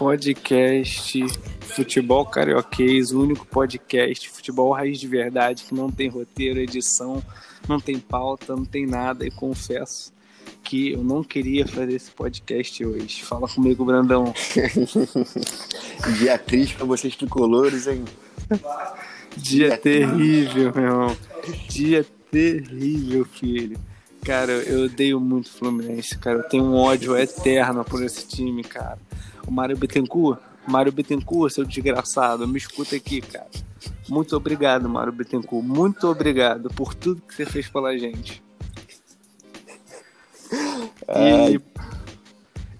podcast Futebol Carioquês, o único podcast futebol raiz de verdade que não tem roteiro, edição, não tem pauta, não tem nada. E confesso que eu não queria fazer esse podcast hoje. Fala comigo, Brandão. Dia triste pra vocês tricolores, hein? Dia, Dia terrível, meu irmão. Dia terrível, filho. Cara, eu odeio muito o Fluminense, cara. Eu tenho um ódio eterno por esse time, cara. Mário Bittencourt, Mário Bittencourt, seu desgraçado, me escuta aqui, cara. Muito obrigado, Mário Bittencourt. Muito obrigado por tudo que você fez pela gente. E,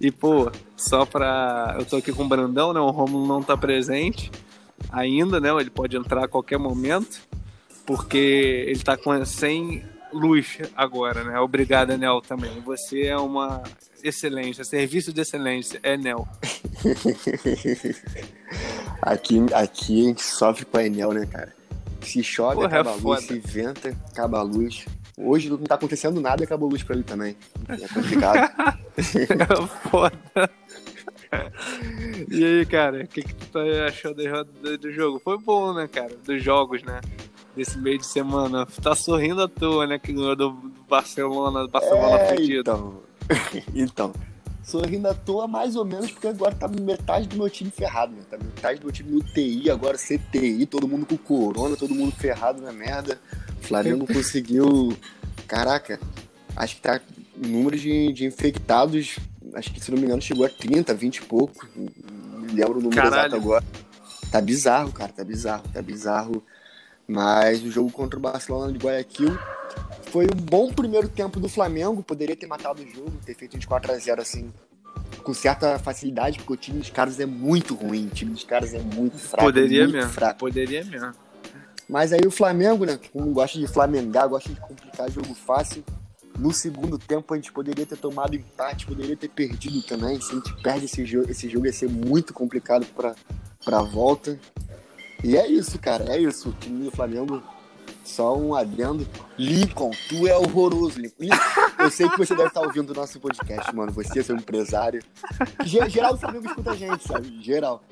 e, pô, só pra. Eu tô aqui com o Brandão, né? O Romulo não tá presente ainda, né? Ele pode entrar a qualquer momento, porque ele tá com, sem luz agora, né? Obrigado, Enel, também. Você é uma excelência, serviço de excelência, Enel. aqui, aqui a gente sofre com a Enel, né, cara? Se chove, Porra, acaba é a luz, se venta, acaba a luz. Hoje não tá acontecendo nada e acabou a luz pra ele também. É complicado. é foda. E aí, cara, o que, que tu tá achando do, do jogo? Foi bom, né, cara? Dos jogos, né? Desse meio de semana. Tá sorrindo à toa, né? Que ganhou do Barcelona, Barcelona é, fedido. Então, então, sorrindo à toa mais ou menos, porque agora tá metade do meu time ferrado, né? Tá metade do meu time no TI, agora CTI, todo mundo com corona, todo mundo ferrado na merda. O Flamengo conseguiu. Caraca, acho que tá. O número de, de infectados, acho que se não me engano, chegou a 30, 20 e pouco. Não lembro o número Caralho. exato agora. Tá bizarro, cara, tá bizarro, tá bizarro. Mas o jogo contra o Barcelona de Guayaquil foi um bom primeiro tempo do Flamengo. Poderia ter matado o jogo, ter feito de 4 a 0 assim, com certa facilidade, porque o time dos caras é muito ruim. O time dos caras é muito fraco. Poderia muito mesmo. Fraco. Poderia mesmo. Mas aí o Flamengo, né? Como gosta de flamengar, gosta de complicar jogo fácil. No segundo tempo a gente poderia ter tomado empate, poderia ter perdido também. Se a gente perde esse jogo, esse jogo ia ser muito complicado para a volta. E é isso, cara, é isso. O time do Flamengo, só um adendo. Lincoln, tu é horroroso, Lincoln. Eu sei que você deve estar ouvindo o nosso podcast, mano. Você seu empresário. Geral do Flamengo escuta a gente, sabe? Geral.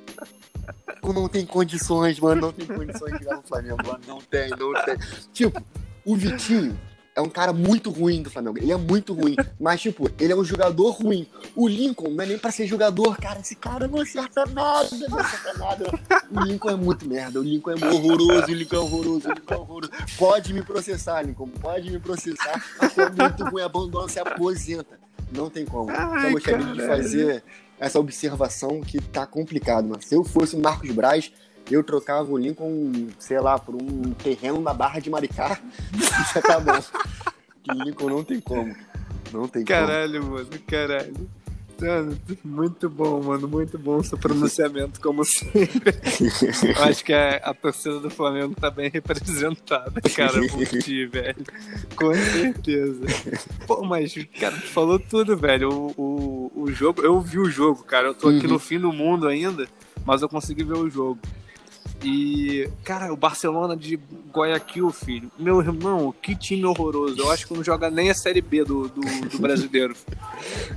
Tu não tem condições, mano. Não tem condições de jogar no Flamengo, mano. Não tem, não tem. Tipo, o Vitinho, é um cara muito ruim do Flamengo. Ele é muito ruim. Mas, tipo, ele é um jogador ruim. O Lincoln não é nem pra ser jogador, cara. Esse cara não acerta nada, não acerta nada. O Lincoln é muito merda. O Lincoln é horroroso. O Lincoln é horroroso. O Lincoln é horroroso. Pode me processar, Lincoln. Pode me processar. É muito ruim. Abandona, se aposenta. Não tem como. Ai, Só gostaria de fazer essa observação que tá complicado, mano. Se eu fosse o Marcos Braz eu trocava o Lincoln, sei lá, por um terreno na Barra de Maricá, já tá bom. que Lincoln não tem como. Não tem caralho, como. mano, caralho. Mano, muito bom, mano, muito bom seu pronunciamento, como sempre. Eu acho que a, a, torcida do Flamengo tá bem representada, cara, por ti, velho. Com certeza. Pô, mas, cara, tu falou tudo, velho. O, o, o jogo, eu vi o jogo, cara. Eu tô aqui uhum. no fim do mundo ainda, mas eu consegui ver o jogo. E, cara, o Barcelona de Guayaquil, filho. Meu irmão, que time horroroso. Eu acho que não joga nem a Série B do, do, do brasileiro.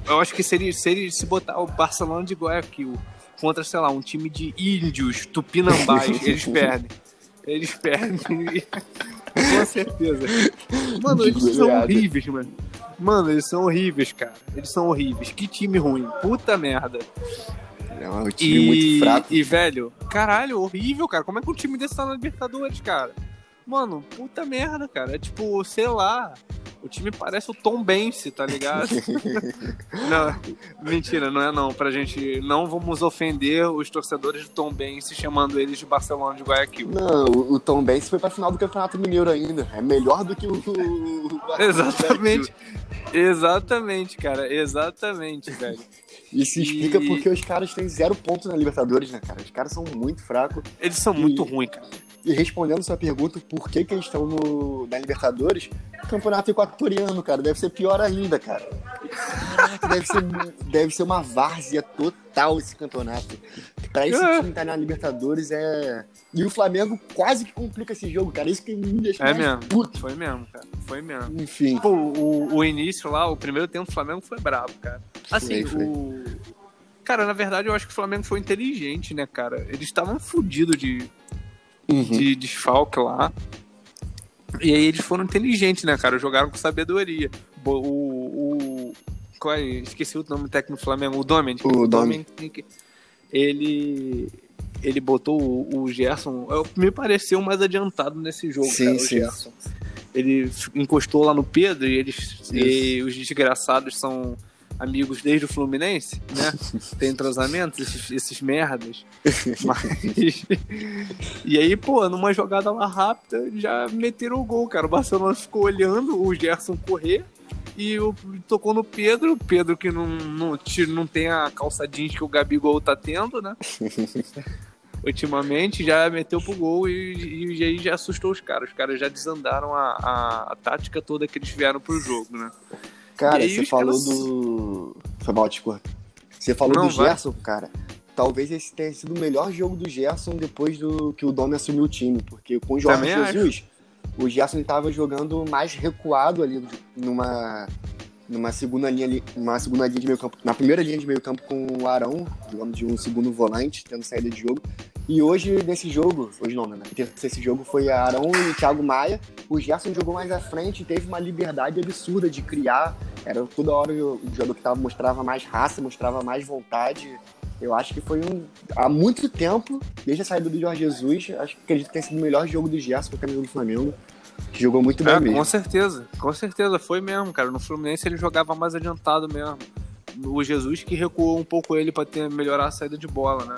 Eu acho que seria, seria se botar o Barcelona de Guayaquil contra, sei lá, um time de índios, tupinambás, eles perdem. Eles perdem. Com certeza. Mano, eles são horríveis, mano. Mano, eles são horríveis, cara. Eles são horríveis. Que time ruim. Puta merda. É um time e, muito fraco. E, velho, caralho, horrível, cara. Como é que um time desse tá na Libertadores, cara? Mano, puta merda, cara. É tipo, sei lá. O time parece o Tom Bense, tá ligado? não, mentira, não é não. Pra gente. Não vamos ofender os torcedores do Tom Bense chamando eles de Barcelona de Guayaquil. Não, o, Tom Bense foi pra final do Campeonato Mineiro ainda. É melhor do que o. o Exatamente. Exatamente, cara. Exatamente, velho. E se explica porque os caras têm zero pontos na Libertadores, né, cara? Os caras são muito fracos. Eles são e... muito ruins, cara. E respondendo sua pergunta, por que, que eles estão no, na Libertadores, campeonato equatoriano, cara, deve ser pior ainda, cara. Deve ser, deve ser uma várzea total esse campeonato. Pra esse é. time estar tá na Libertadores é. E o Flamengo quase que complica esse jogo, cara. Isso que me deixa é mesmo. puto. Foi mesmo, cara. Foi mesmo. Enfim. Pô, o, o início lá, o primeiro tempo do Flamengo foi brabo, cara. Assim, foi, foi. o Cara, na verdade, eu acho que o Flamengo foi inteligente, né, cara? Eles estavam fodidos de, Uhum. de desfalque lá. E aí eles foram inteligentes, né, cara? Jogaram com sabedoria. O. o qual é? Esqueci o nome do técnico do Flamengo. O Dominic. O Dominic. Ele. Ele botou o, o Gerson. eu- Me pareceu mais adiantado nesse jogo, Sim, cara, o sim. Gerson. Ele encostou lá no Pedro e eles. E os desgraçados são amigos desde o Fluminense, né? Tem entrosamento, esses, esses merdas. Mas. E aí, pô, numa jogada lá rápida, já meteram o gol, cara. O Barcelona ficou olhando o Gerson correr e o, tocou no Pedro. Pedro que não, não, não tem a calça jeans que o Gabigol tá tendo, né? Ultimamente já meteu pro gol e, e aí já assustou os caras. Os caras já desandaram a, a, a tática toda que eles vieram pro jogo, né? Cara, aí você falou caras- do. Foi mal, cortar. Você falou Não, do vai. Gerson, cara. Talvez esse tenha sido o melhor jogo do Gerson depois do que o Domi assumiu o time. Porque com o Jorge Também acho. O Gerson estava jogando mais recuado ali numa. Numa segunda linha ali, uma segunda linha de meio campo, na primeira linha de meio campo com o Arão, jogando de um segundo volante, tendo saída de jogo. E hoje, nesse jogo, hoje não, né? Esse jogo foi Arão e Thiago Maia. O Gerson jogou mais à frente e teve uma liberdade absurda de criar. Era toda hora o jogador que tava, mostrava mais raça, mostrava mais vontade. Eu acho que foi um. Há muito tempo, desde a saída do Jorge Jesus, acho que acredito que tenha sido o melhor jogo do Gerson com a camisa do Flamengo. Que jogou muito bem É, mesmo. com certeza, com certeza, foi mesmo, cara. No Fluminense ele jogava mais adiantado mesmo. O Jesus que recuou um pouco ele pra ter, melhorar a saída de bola, né?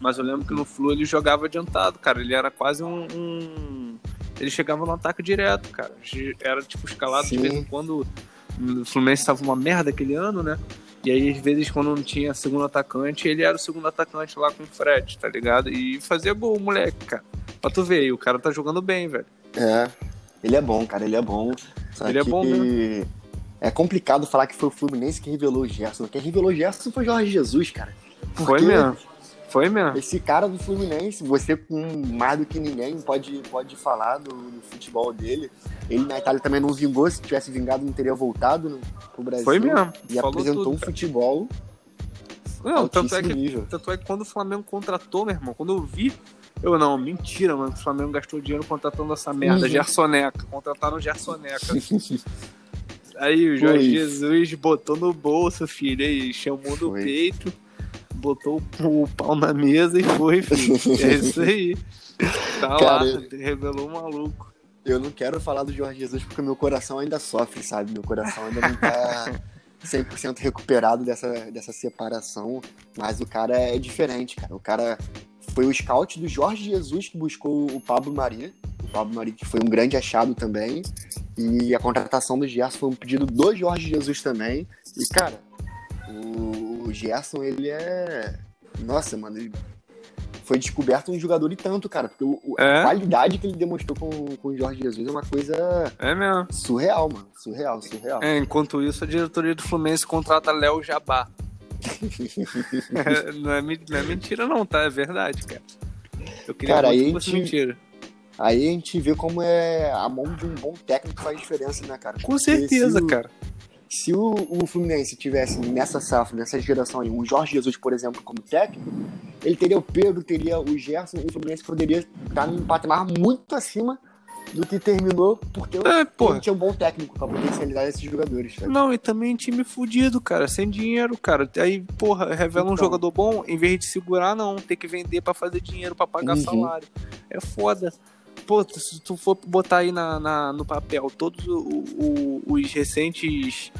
Mas eu lembro que no Flu ele jogava adiantado, cara. Ele era quase um. um- Ele chegava no ataque direto, cara. Era tipo escalado de Sim. vez em quando. O Fluminense tava uma merda aquele ano, né? E aí, às vezes, quando não tinha segundo atacante, ele era o segundo atacante lá com o Fred, tá ligado? E fazia gol, moleque, cara. Pra tu ver, e o cara tá jogando bem, velho. É, ele é bom, cara, ele é bom. Só Ele é bom mesmo. É complicado falar que foi o Fluminense que revelou o Gerson. Quem revelou o Gerson foi o Jorge Jesus, cara. Foi Porque mesmo. Foi mesmo. Esse cara do Fluminense, você com mais do que ninguém pode, pode falar do, do futebol dele. Ele na Itália também não vingou, se tivesse vingado não teria voltado no, pro Brasil. Foi mesmo. E Falou apresentou tudo, um futebol Não, tanto é, que, nível. tanto é que quando o Flamengo contratou, meu irmão, quando eu vi, eu não, mentira, mano, que o Flamengo gastou dinheiro contratando essa merda, Uhum. Gersoneca. Contrataram o Gersoneca. Aí o Jorge. Jesus botou no bolso, filho, aí chamou no Foi. peito, botou o pau na mesa e foi, filho. É isso aí. Tá Cara, lá, revelou o maluco. Eu não quero falar do Jorge Jesus porque meu coração ainda sofre, sabe? Meu coração ainda não tá 100% recuperado dessa, dessa separação. Mas o cara é diferente, cara. O cara foi o scout do Jorge Jesus que buscou o Pablo Mari. O Pablo Mari que foi um grande achado também. E a contratação do Gerson foi um pedido do Jorge Jesus também. E, cara, o, o Gerson, ele é. Nossa, mano, ele foi descoberto um jogador e tanto, cara. Porque o- É? a qualidade que ele demonstrou com, com o Jorge Jesus é uma coisa É mesmo. surreal, mano. Surreal, surreal. É, enquanto isso, a diretoria do Fluminense contrata Léo Jabá. É, não, é, não é mentira, não, tá? É verdade, cara. Eu queria Cara, aí que fosse te- mentira. Aí a gente vê como é a mão de um bom técnico faz diferença, né, cara? Com Porque certeza, o- cara. Se o, o Fluminense tivesse nessa safra, nessa geração aí, um Jorge Jesus, por exemplo, como técnico, ele teria o Pedro, teria o Gerson, e o Fluminense poderia estar num patamar muito acima do que terminou, porque o É, ele tinha um bom técnico pra potencializar esses jogadores, sabe? Não, e também time fudido, cara, sem dinheiro, cara. Aí, porra, revela um Então. jogador bom, em vez de segurar, não, tem que vender pra fazer dinheiro, pra pagar Uhum. salário. É foda. Pô, se tu for botar aí na, na- no papel todos o- o- os recentes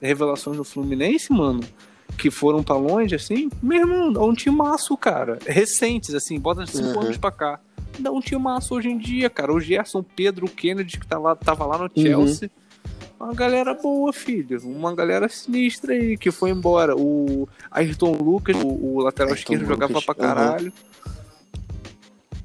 revelações do Fluminense, mano, que foram pra longe, assim, meu irmão, dá um timaço, cara. Recentes, assim, bota cinco Uhum. anos pra cá. Dá um timaço hoje em dia, cara. O Gerson, Pedro, o Kennedy, que tá lá, tava lá no Uhum. Chelsea. Uma galera boa, filho. Uma galera sinistra aí que foi embora. O Ayrton Lucas, o, o lateral Ayrton esquerdo, jogava Lucas, pra aham. caralho.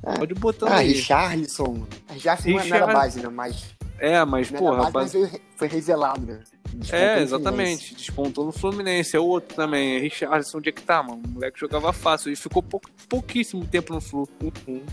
É. Pode botar Ah, aí. Richarlison. Richarlison não era Richar- base, né? Mas, É, mas, não porra, era base, base- mas foi revelado, né? Despontou É, exatamente. Despontou no Fluminense. É outro também. Richardson, onde é que tá, mano? O moleque jogava fácil. E ficou pou- pouquíssimo tempo no Flu. Fluminense.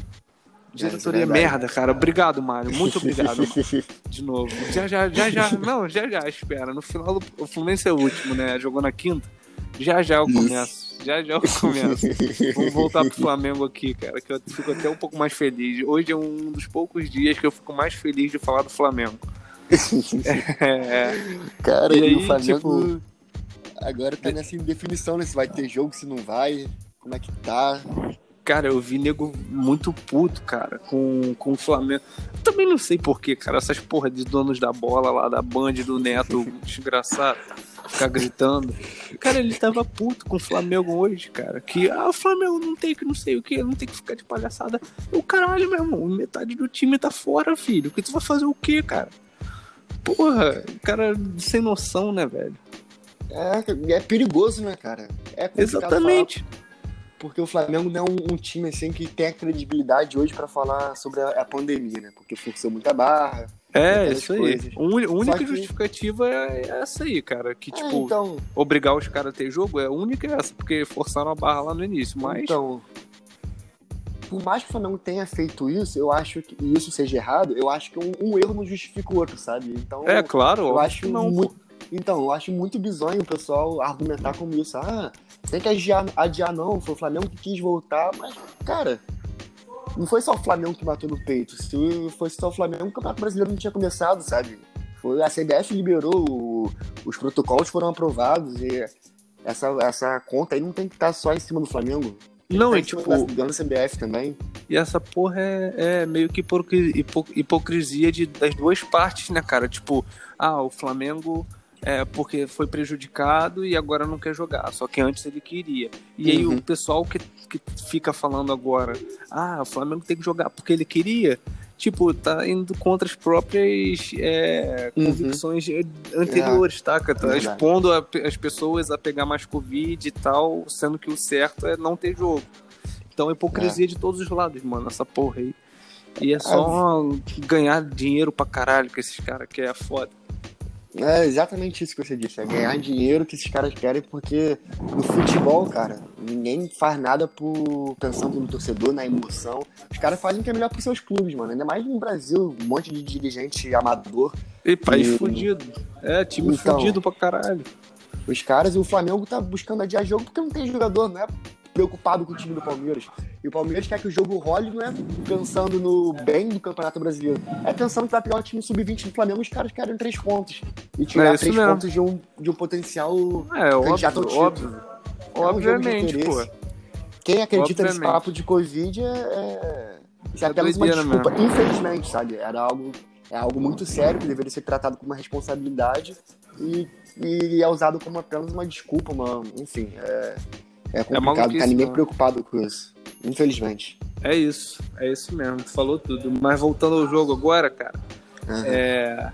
Diretoria É, é merda, cara. Obrigado, Mário. Muito obrigado. De novo. Já, já, já, já. Não, já, já, espera. No final, do... o Fluminense é o último, né? Jogou na quinta. Já, já eu Isso. começo. Já já eu começo. Vamos voltar pro Flamengo aqui, cara, que eu fico até um pouco mais feliz. Hoje é um dos poucos dias que eu fico mais feliz de falar do Flamengo. é, cara, e, aí, o Flamengo tipo... agora tá nessa indefinição, né? Se vai ter jogo, se não vai, como é que tá. Cara, eu vi nego muito puto, cara, com, com o Flamengo. Eu também não sei porquê, cara. Essas porra de donos da bola lá, da Band, do Neto, desgraçado, ficar gritando. Cara, ele tava puto com o Flamengo hoje, cara. Que, ah, o Flamengo não tem que não sei o que, não tem que ficar de palhaçada. O caralho, meu irmão, metade do time tá fora, filho. Que tu vai fazer o quê, cara? Porra, cara sem noção, né, velho? É, é perigoso, né, cara? É Exatamente. Falar porque o Flamengo não é um, um, time assim que tem a credibilidade hoje para falar sobre a, a, pandemia, né? Porque forçou muita barra. É, isso aí. A única que... justificativa é essa aí, cara. Que, é, tipo, é, então... obrigar os caras a ter jogo é a única é essa, porque forçaram a barra lá no início. Mas. Então. Por mais que o Flamengo tenha feito isso, eu acho que isso seja errado, eu acho que um, um erro não justifica o outro, sabe? Então. É, claro. Eu acho não. Muito então, eu acho muito bizonho o pessoal argumentar como isso. Ah, tem que adiar, adiar não, foi o Flamengo que quis voltar, mas, cara, não foi só o Flamengo que matou no peito. Se fosse só o Flamengo, o Campeonato Brasileiro não tinha começado, sabe? Foi, a CBF liberou, os protocolos foram aprovados e essa, essa conta aí não tem que estar só em cima do Flamengo. Não, é tipo. Da CBF também. E essa porra é, é meio que hipocrisia de, das duas partes, né, cara? Tipo, ah, o Flamengo é, porque foi prejudicado e agora não quer jogar, só que antes ele queria. E uhum. aí o uhum. pessoal que, que fica falando agora, ah, o Flamengo tem que jogar porque ele queria, tipo, tá indo contra as próprias é, uhum. convicções anteriores, é. tá? Tá expondo a, as pessoas a pegar mais Covid e tal, sendo que o certo é não ter jogo. Então, hipocrisia é. de todos os lados, mano, essa porra aí. E é só ganhar dinheiro pra caralho com esses caras que é foda. É exatamente isso que você disse, é ganhar dinheiro que esses caras querem, porque no futebol, cara, ninguém faz nada por pensando no torcedor, na emoção. Os caras fazem o que é melhor pros seus clubes, mano. Ainda mais no Brasil, um monte de dirigente amador. E país e... fudido. É, time então, fudido pra caralho. Os caras, e o Flamengo tá buscando adiar jogo porque não tem jogador, não é preocupado com o time do Palmeiras. E o Palmeiras quer que o jogo role, não é pensando no bem do Campeonato Brasileiro. É pensando que vai pegar o time sub-20 do Flamengo, os caras querem três pontos. E tirar é três mesmo. pontos de um, de um potencial é, candidato óbvio, ao título. Óbvio. É um Obviamente, pô. Quem acredita Obviamente. nesse papo de Covid é, é, é apenas uma desculpa. Mesmo. Infelizmente, sabe? Era algo, é algo muito sério que deveria ser tratado com uma responsabilidade e, e é usado como apenas uma desculpa, uma, enfim. É, é, é complicado, é tá ninguém preocupado com isso. Infelizmente. É isso, é isso mesmo, tu falou tudo. Mas voltando ao jogo agora, cara. Uhum. É...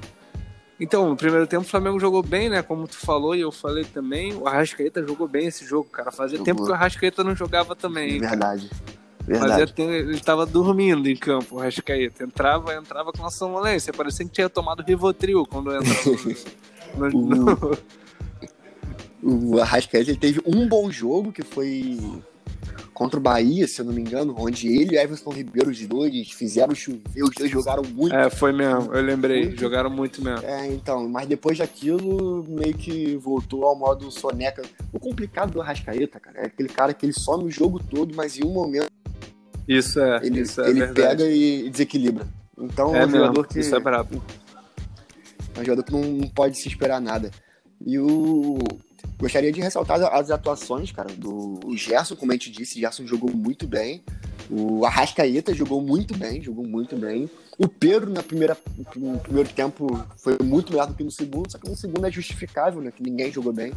Então, no primeiro tempo o Flamengo jogou bem, né? Como tu falou e eu falei também, o Arrascaeta jogou bem esse jogo, cara. Fazia tempo que o Arrascaeta não jogava também. Verdade. Verdade. Fazia, ele estava dormindo em campo, o Arrascaeta. Entrava, entrava com a sonolência. Parecia que tinha tomado Rivotril quando entrava no, no, no, o Arrascaeta ele teve um bom jogo, que foi contra o Bahia, se eu não me engano, onde ele e Everton Ribeiro, os dois, fizeram chover, os dois jogaram muito. É, foi mesmo, eu lembrei, muito. jogaram muito mesmo. É, então, mas depois daquilo, meio que voltou ao modo soneca. O complicado do Arrascaeta, cara, é aquele cara que ele some o jogo todo, mas em um momento. Isso é, ele, isso é ele verdade. pega e desequilibra. Então, é, é um jogador que. Isso é brabo. É um jogador que não pode se esperar nada. E o, Gostaria de ressaltar as atuações, cara, do Gerson, como a gente disse, Gerson jogou muito bem. O Arrascaeta jogou muito bem, jogou muito bem. O Pedro, na primeira, no primeiro tempo, foi muito melhor do que no segundo, só que no segundo é justificável, né? Que ninguém jogou bem.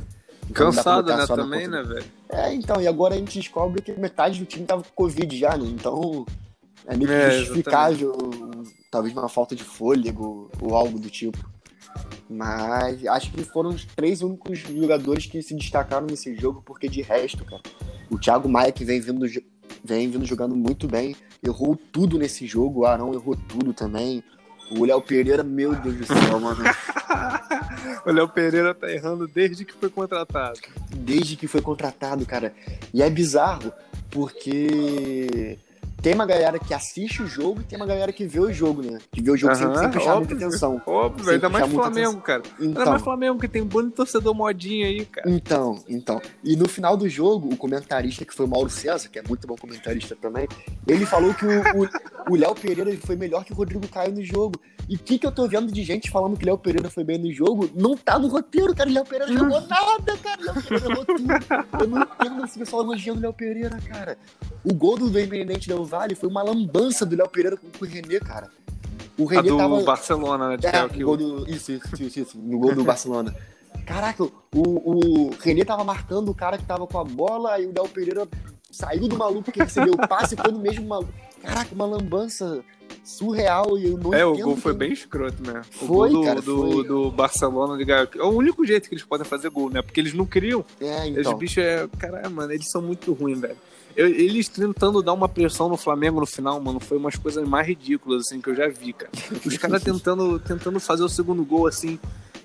Então Cansado, né, também, né, velho? É, então, e agora a gente descobre que metade do time tava com Covid já, né? Então, é meio que é, justificável, exatamente. talvez uma falta de fôlego ou algo do tipo. Mas acho que foram os três únicos jogadores que se destacaram nesse jogo, porque de resto, cara, o Thiago Maia, que vem vindo, vem vindo jogando muito bem, errou tudo nesse jogo, o Arão errou tudo também. O Léo Pereira, meu Deus do céu, mano. o Léo Pereira tá errando desde que foi contratado. Desde que foi contratado, cara. E é bizarro, porque tem uma galera que assiste o jogo e tem uma galera que vê o jogo, né? Que vê o jogo sem, Aham, sem prestar muita óbvio. atenção. Óbvio, Sem ainda mais muita Flamengo, cara. Ainda Então, mais Flamengo, que tem um bando de torcedor modinho aí, cara. então, então. E no final do jogo, o comentarista, que foi o Mauro César, que é muito bom comentarista também, ele falou que o Léo Pereira foi melhor que o Rodrigo Caio no jogo. E o que, que eu tô vendo de gente falando que o Léo Pereira foi bem no jogo, não tá no roteiro, cara. O Léo Pereira jogou nada, cara. O Léo Pereira errou tudo. Eu não entendo esse pessoal elogiando o Léo Pereira, cara. O gol do Independente Del Vale foi uma lambança do Léo Pereira com o René, cara. O A René do tava. Barcelona, né? De É, é, no gol do, isso, isso, isso, isso, no gol do Barcelona. Caraca, o, o René tava marcando o cara que tava com a bola, aí o Del Pereira saiu do maluco que recebeu o passe e foi no mesmo maluco. Caraca, uma lambança surreal e eu não É, o gol foi quem- bem escroto, né? O Foi, gol do, cara, do, foi. do Barcelona de Gaio. É o único jeito que eles podem fazer gol, né? Porque eles não criam. É, então. bichos é. Caralho, mano, eles são muito ruins, velho. Eles tentando dar uma pressão no Flamengo no final, mano, foi umas coisas mais ridículas, assim, que eu já vi, cara. Os caras tentando, tentando fazer o segundo gol, assim.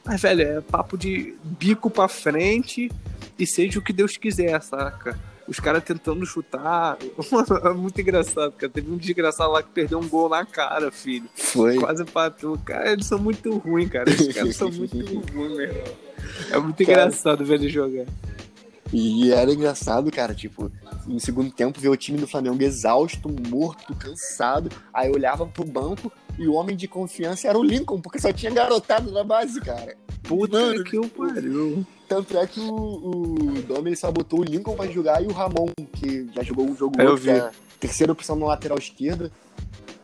Mas, velho, é papo de bico pra frente e seja o que Deus quiser, saca? Os caras tentando chutar. Mano, é muito engraçado, cara. Teve um desgraçado lá que perdeu um gol na cara, filho. Foi. Quase empatou. Cara, eles são muito ruins, cara. Esses caras são muito ruins, meu irmão. É muito Cara. engraçado ver eles jogar. E era engraçado, cara, tipo, no segundo tempo ver o time do Flamengo exausto, morto, cansado. Aí eu olhava pro banco e o homem de confiança era o Lincoln, porque só tinha garotado na base, cara. Puta Mano, que o pariu. Tanto é que o, o Dom ele só botou o Lincoln pra jogar e o Ramon, que já jogou um jogo É, outro, é terceira opção na lateral esquerda.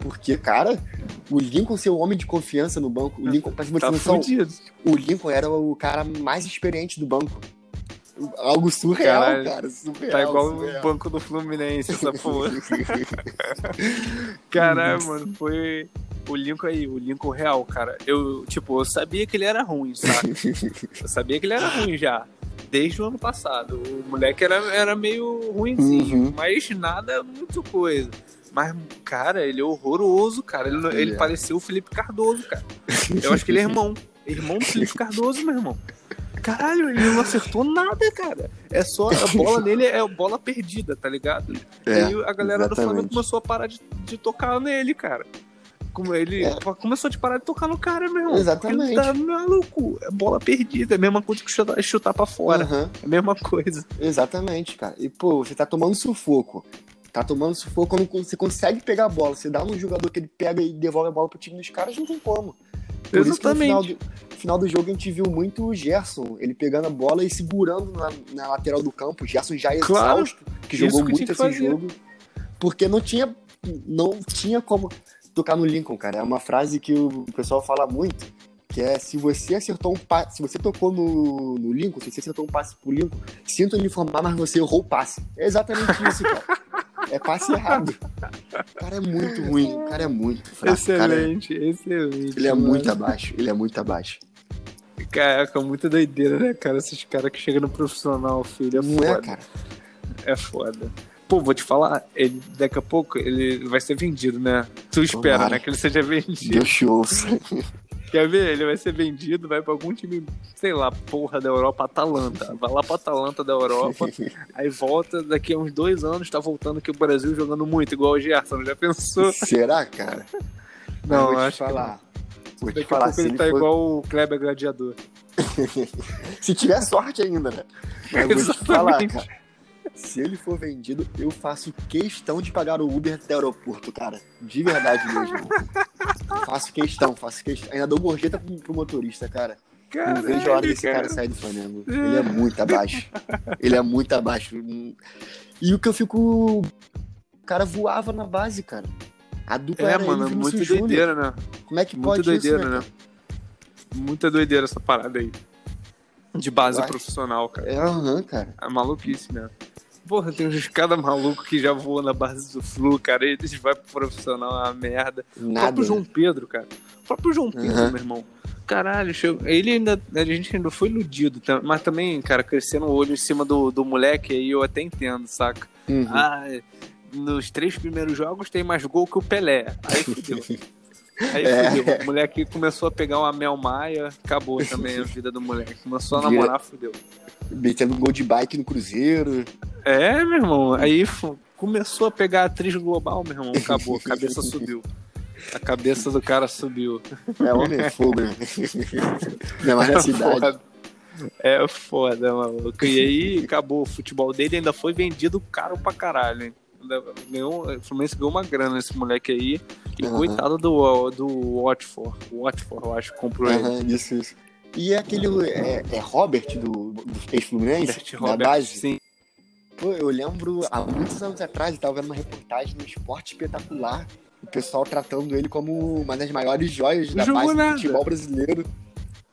Porque, cara, o Lincoln ser o homem de confiança no banco, o Lincoln, pra você Tá noção, o Lincoln era o cara mais experiente do banco. Algo surreal, Caralho, cara. Surreal. Tá igual surreal. o banco do Fluminense, essa porra. Caralho, mano, foi o Lincoln aí, o Lincoln real, cara. Eu, tipo, eu sabia que ele era ruim, sabe? Eu sabia que ele era ruim já. Desde o ano passado. O moleque era, era meio ruimzinho, Uhum. mas nada muito coisa. Mas, cara, ele é horroroso, cara. Ele, Ele ele é. parecia o Felipe Cardoso, cara. Eu acho que ele é irmão. Irmão do Felipe Cardoso, meu irmão. Caralho, ele não acertou nada, cara. É só. A bola nele é bola perdida, tá ligado? É, e aí a galera do Flamengo exatamente. começou a parar de, de tocar nele, cara. Como ele É. começou a parar de tocar no cara, meu irmão. Exatamente. Ele tá maluco. É bola perdida. É a mesma coisa que chutar, chutar pra fora. Aham, É a mesma coisa. exatamente, cara. E, pô, você tá tomando sufoco. Tá tomando sufoco quando você consegue pegar a bola. Você dá num jogador que ele pega e devolve a bola pro time dos caras, não tem como. Por isso que no final Exatamente. do, final do jogo a gente viu muito o Gerson, ele pegando a bola e segurando na, na lateral do campo. O Gerson já é Claro. exausto, que jogou que muito esse jogo. Porque não tinha, não tinha como tocar no Lincoln, cara. É uma frase que o pessoal fala muito, que é se você acertou um passe, se você tocou no, no Lincoln, se você acertou um passe pro Lincoln, sinto lhe informar, mas você errou o passe. É exatamente isso, cara. É passe errado. O cara é muito ruim, o cara é muito fraco. cara é- Excelente, excelente. ele é mano. muito abaixo, ele é muito abaixo. Caraca, muita doideira, né, cara? Esses caras que chegam no profissional, filho. É Não foda. é, cara? É foda. Pô, vou te falar, ele, daqui a pouco ele vai ser vendido, né? Tu espera, Tomara. né? Que ele seja vendido. Deus te ouça. Quer ver? Ele vai ser vendido, vai pra algum time, sei lá, porra da Europa, Atalanta. Vai lá pra Atalanta da Europa, aí volta, daqui a uns dois anos tá voltando aqui o Brasil jogando muito, igual o Gerson, já pensou? Será, cara? Não, vou te acho que falar. Vou te falar, pouco se ele ele, tá for... igual o Kleber Gladiador. se tiver sorte ainda, né? Mas eu vou te falar, Exatamente. cara. Se ele for vendido, eu faço questão de pagar o Uber até o aeroporto, cara. De verdade mesmo. faço questão, faço questão. Ainda dou gorjeta pro, pro motorista, cara. Não vejo a hora desse cara sair do Flamengo. Ele é muito abaixo. Ele é muito abaixo. E o que eu fico. O cara voava na base, cara. A dupla É, mano, ele muito doideira, né? Como é que Muito pode doideira, isso, né? Muita doideira essa parada aí. De base Vai. profissional, cara. É, aham, cara. É maluquice, né? Porra, tem uns cada maluco que já voa na base do Flu, cara. e Eles vai pro profissional, é uma merda. O Nada. próprio João Pedro, cara. O próprio João Pedro, Uhum. meu irmão. Caralho, chegou... ele ainda. A gente ainda foi iludido, tá? mas também, cara, crescendo o olho em cima do, do moleque aí eu até entendo, saca? Uhum. Ah, nos três primeiros jogos tem mais gol que o Pelé. Aí fudeu. Aí É. fudeu. O moleque começou a pegar uma Mel Maia, acabou também a vida do moleque. Começou a namorar, fudeu. Metendo gol de bike no Cruzeiro. É, meu irmão. Aí começou a pegar a atriz global, meu irmão. Acabou, a cabeça subiu. A cabeça do cara subiu. É homem fogo, né? Não é mais na cidade. Foda. É foda, maluco. E aí acabou. O futebol dele ainda foi vendido caro pra caralho, hein? Ganhou, o Fluminense ganhou uma grana nesse moleque aí. E Aham. coitado do, do Watford. O Watford, eu acho, que comprou ele. Aham, isso, isso. E é aquele. É, é Robert do, do ex-Fluminense? Da base? sim. Pô, eu lembro há muitos anos atrás, eu tava vendo uma reportagem no Esporte Espetacular. O pessoal tratando ele como uma das maiores joias da base nada. do futebol brasileiro.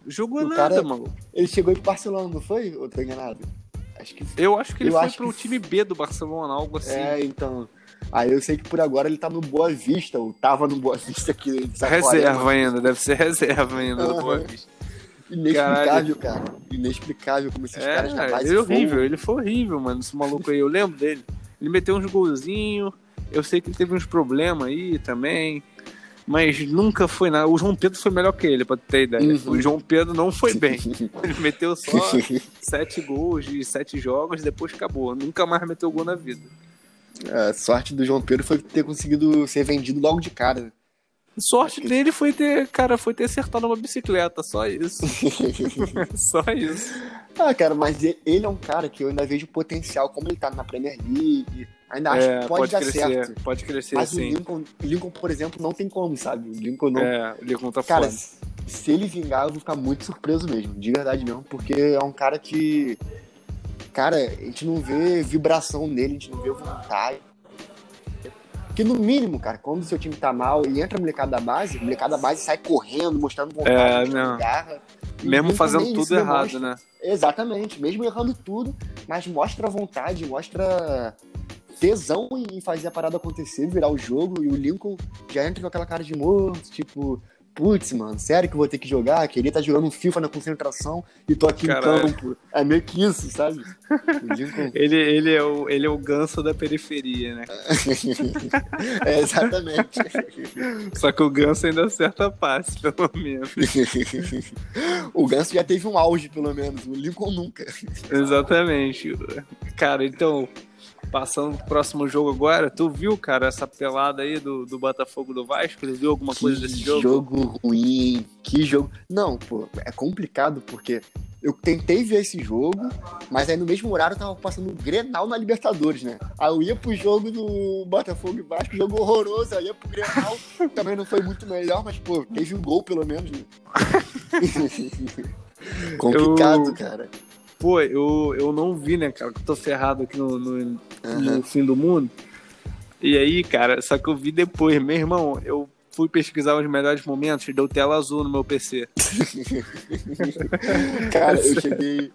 Jogou O nada, cara- maluco. Ele chegou pro Barcelona, não foi? Ou tô enganado? Acho que. Eu acho que ele Eu foi pro que- time B do Barcelona, algo assim. É, então. Aí eu sei que por agora ele tá no Boa Vista, ou tava no Boa Vista aqui. Saquarema. reserva ainda, deve ser reserva ainda do Aham. Boa Vista. Inexplicável, cara. Inexplicável como esses caras É, base ele é foram- horrível, ele foi horrível, mano, esse maluco aí. Eu lembro dele. Ele meteu uns golzinhos, eu sei que ele teve uns problemas aí também, mas nunca foi nada. O João Pedro foi melhor que ele, pra ter ideia. Uhum. O João Pedro não foi bem. Ele meteu só sete gols de sete jogos, depois acabou. Nunca mais meteu gol na vida. A sorte do João Pedro foi ter conseguido ser vendido logo de cara. né? Sorte dele foi ter, cara, foi ter acertado uma bicicleta, só isso. só isso. ah, cara, mas ele é um cara que eu ainda vejo potencial, como ele tá na Premier League. Ainda acho É, que pode, dar crescer, certo. pode crescer Mas sim. Lincoln, o Lincoln, por exemplo, não tem como, sabe? O Lincoln não. É, o Lincoln tá cara, se ele vingar, eu vou ficar muito surpreso mesmo, de verdade mesmo, porque é um cara que. Cara, a gente não vê vibração nele, a gente não vê vontade. Que no mínimo, cara, quando o seu time tá mal e entra a molecada da base, a molecada da base sai correndo, mostrando vontade, É, não. garra. Mesmo Lincoln fazendo tudo errado, demonstra. né? Exatamente, mesmo errando tudo, mas mostra vontade, mostra tesão em fazer a parada acontecer, virar o jogo, e o Lincoln já entra com aquela cara de morto, tipo, putz, mano, sério que eu vou ter que jogar? Queria estar jogando um FIFA na concentração e tô aqui Caralho. em campo. É meio que isso, sabe? Lincoln. Ele, ele, é o, ele é o ganso da periferia, né? é, exatamente. Só que o ganso ainda acerta passe, pelo menos. o Ganso já teve um auge, pelo menos. O Lincoln nunca. Exatamente. Cara, então, passando pro próximo jogo agora, tu viu, cara, essa pelada aí do, do Botafogo do Vasco? Tu viu alguma coisa desse jogo? jogo ruim, que jogo. Não, pô, é complicado porque eu tentei ver esse jogo, mas aí no mesmo horário eu tava passando o Grenal na Libertadores, né? Aí eu ia pro jogo do Botafogo e Vasco, jogo horroroso, aí ia pro Grenal, também não foi muito melhor, mas pô, teve um gol pelo menos, né? Complicado, Eu- cara. Pô, eu, eu não vi, né, cara? Que eu tô ferrado aqui no, no, Aham. no fim do mundo. E aí, cara, só que eu vi depois, meu irmão, eu fui pesquisar os melhores momentos e deu tela azul no meu PC. Cara, eu cheguei.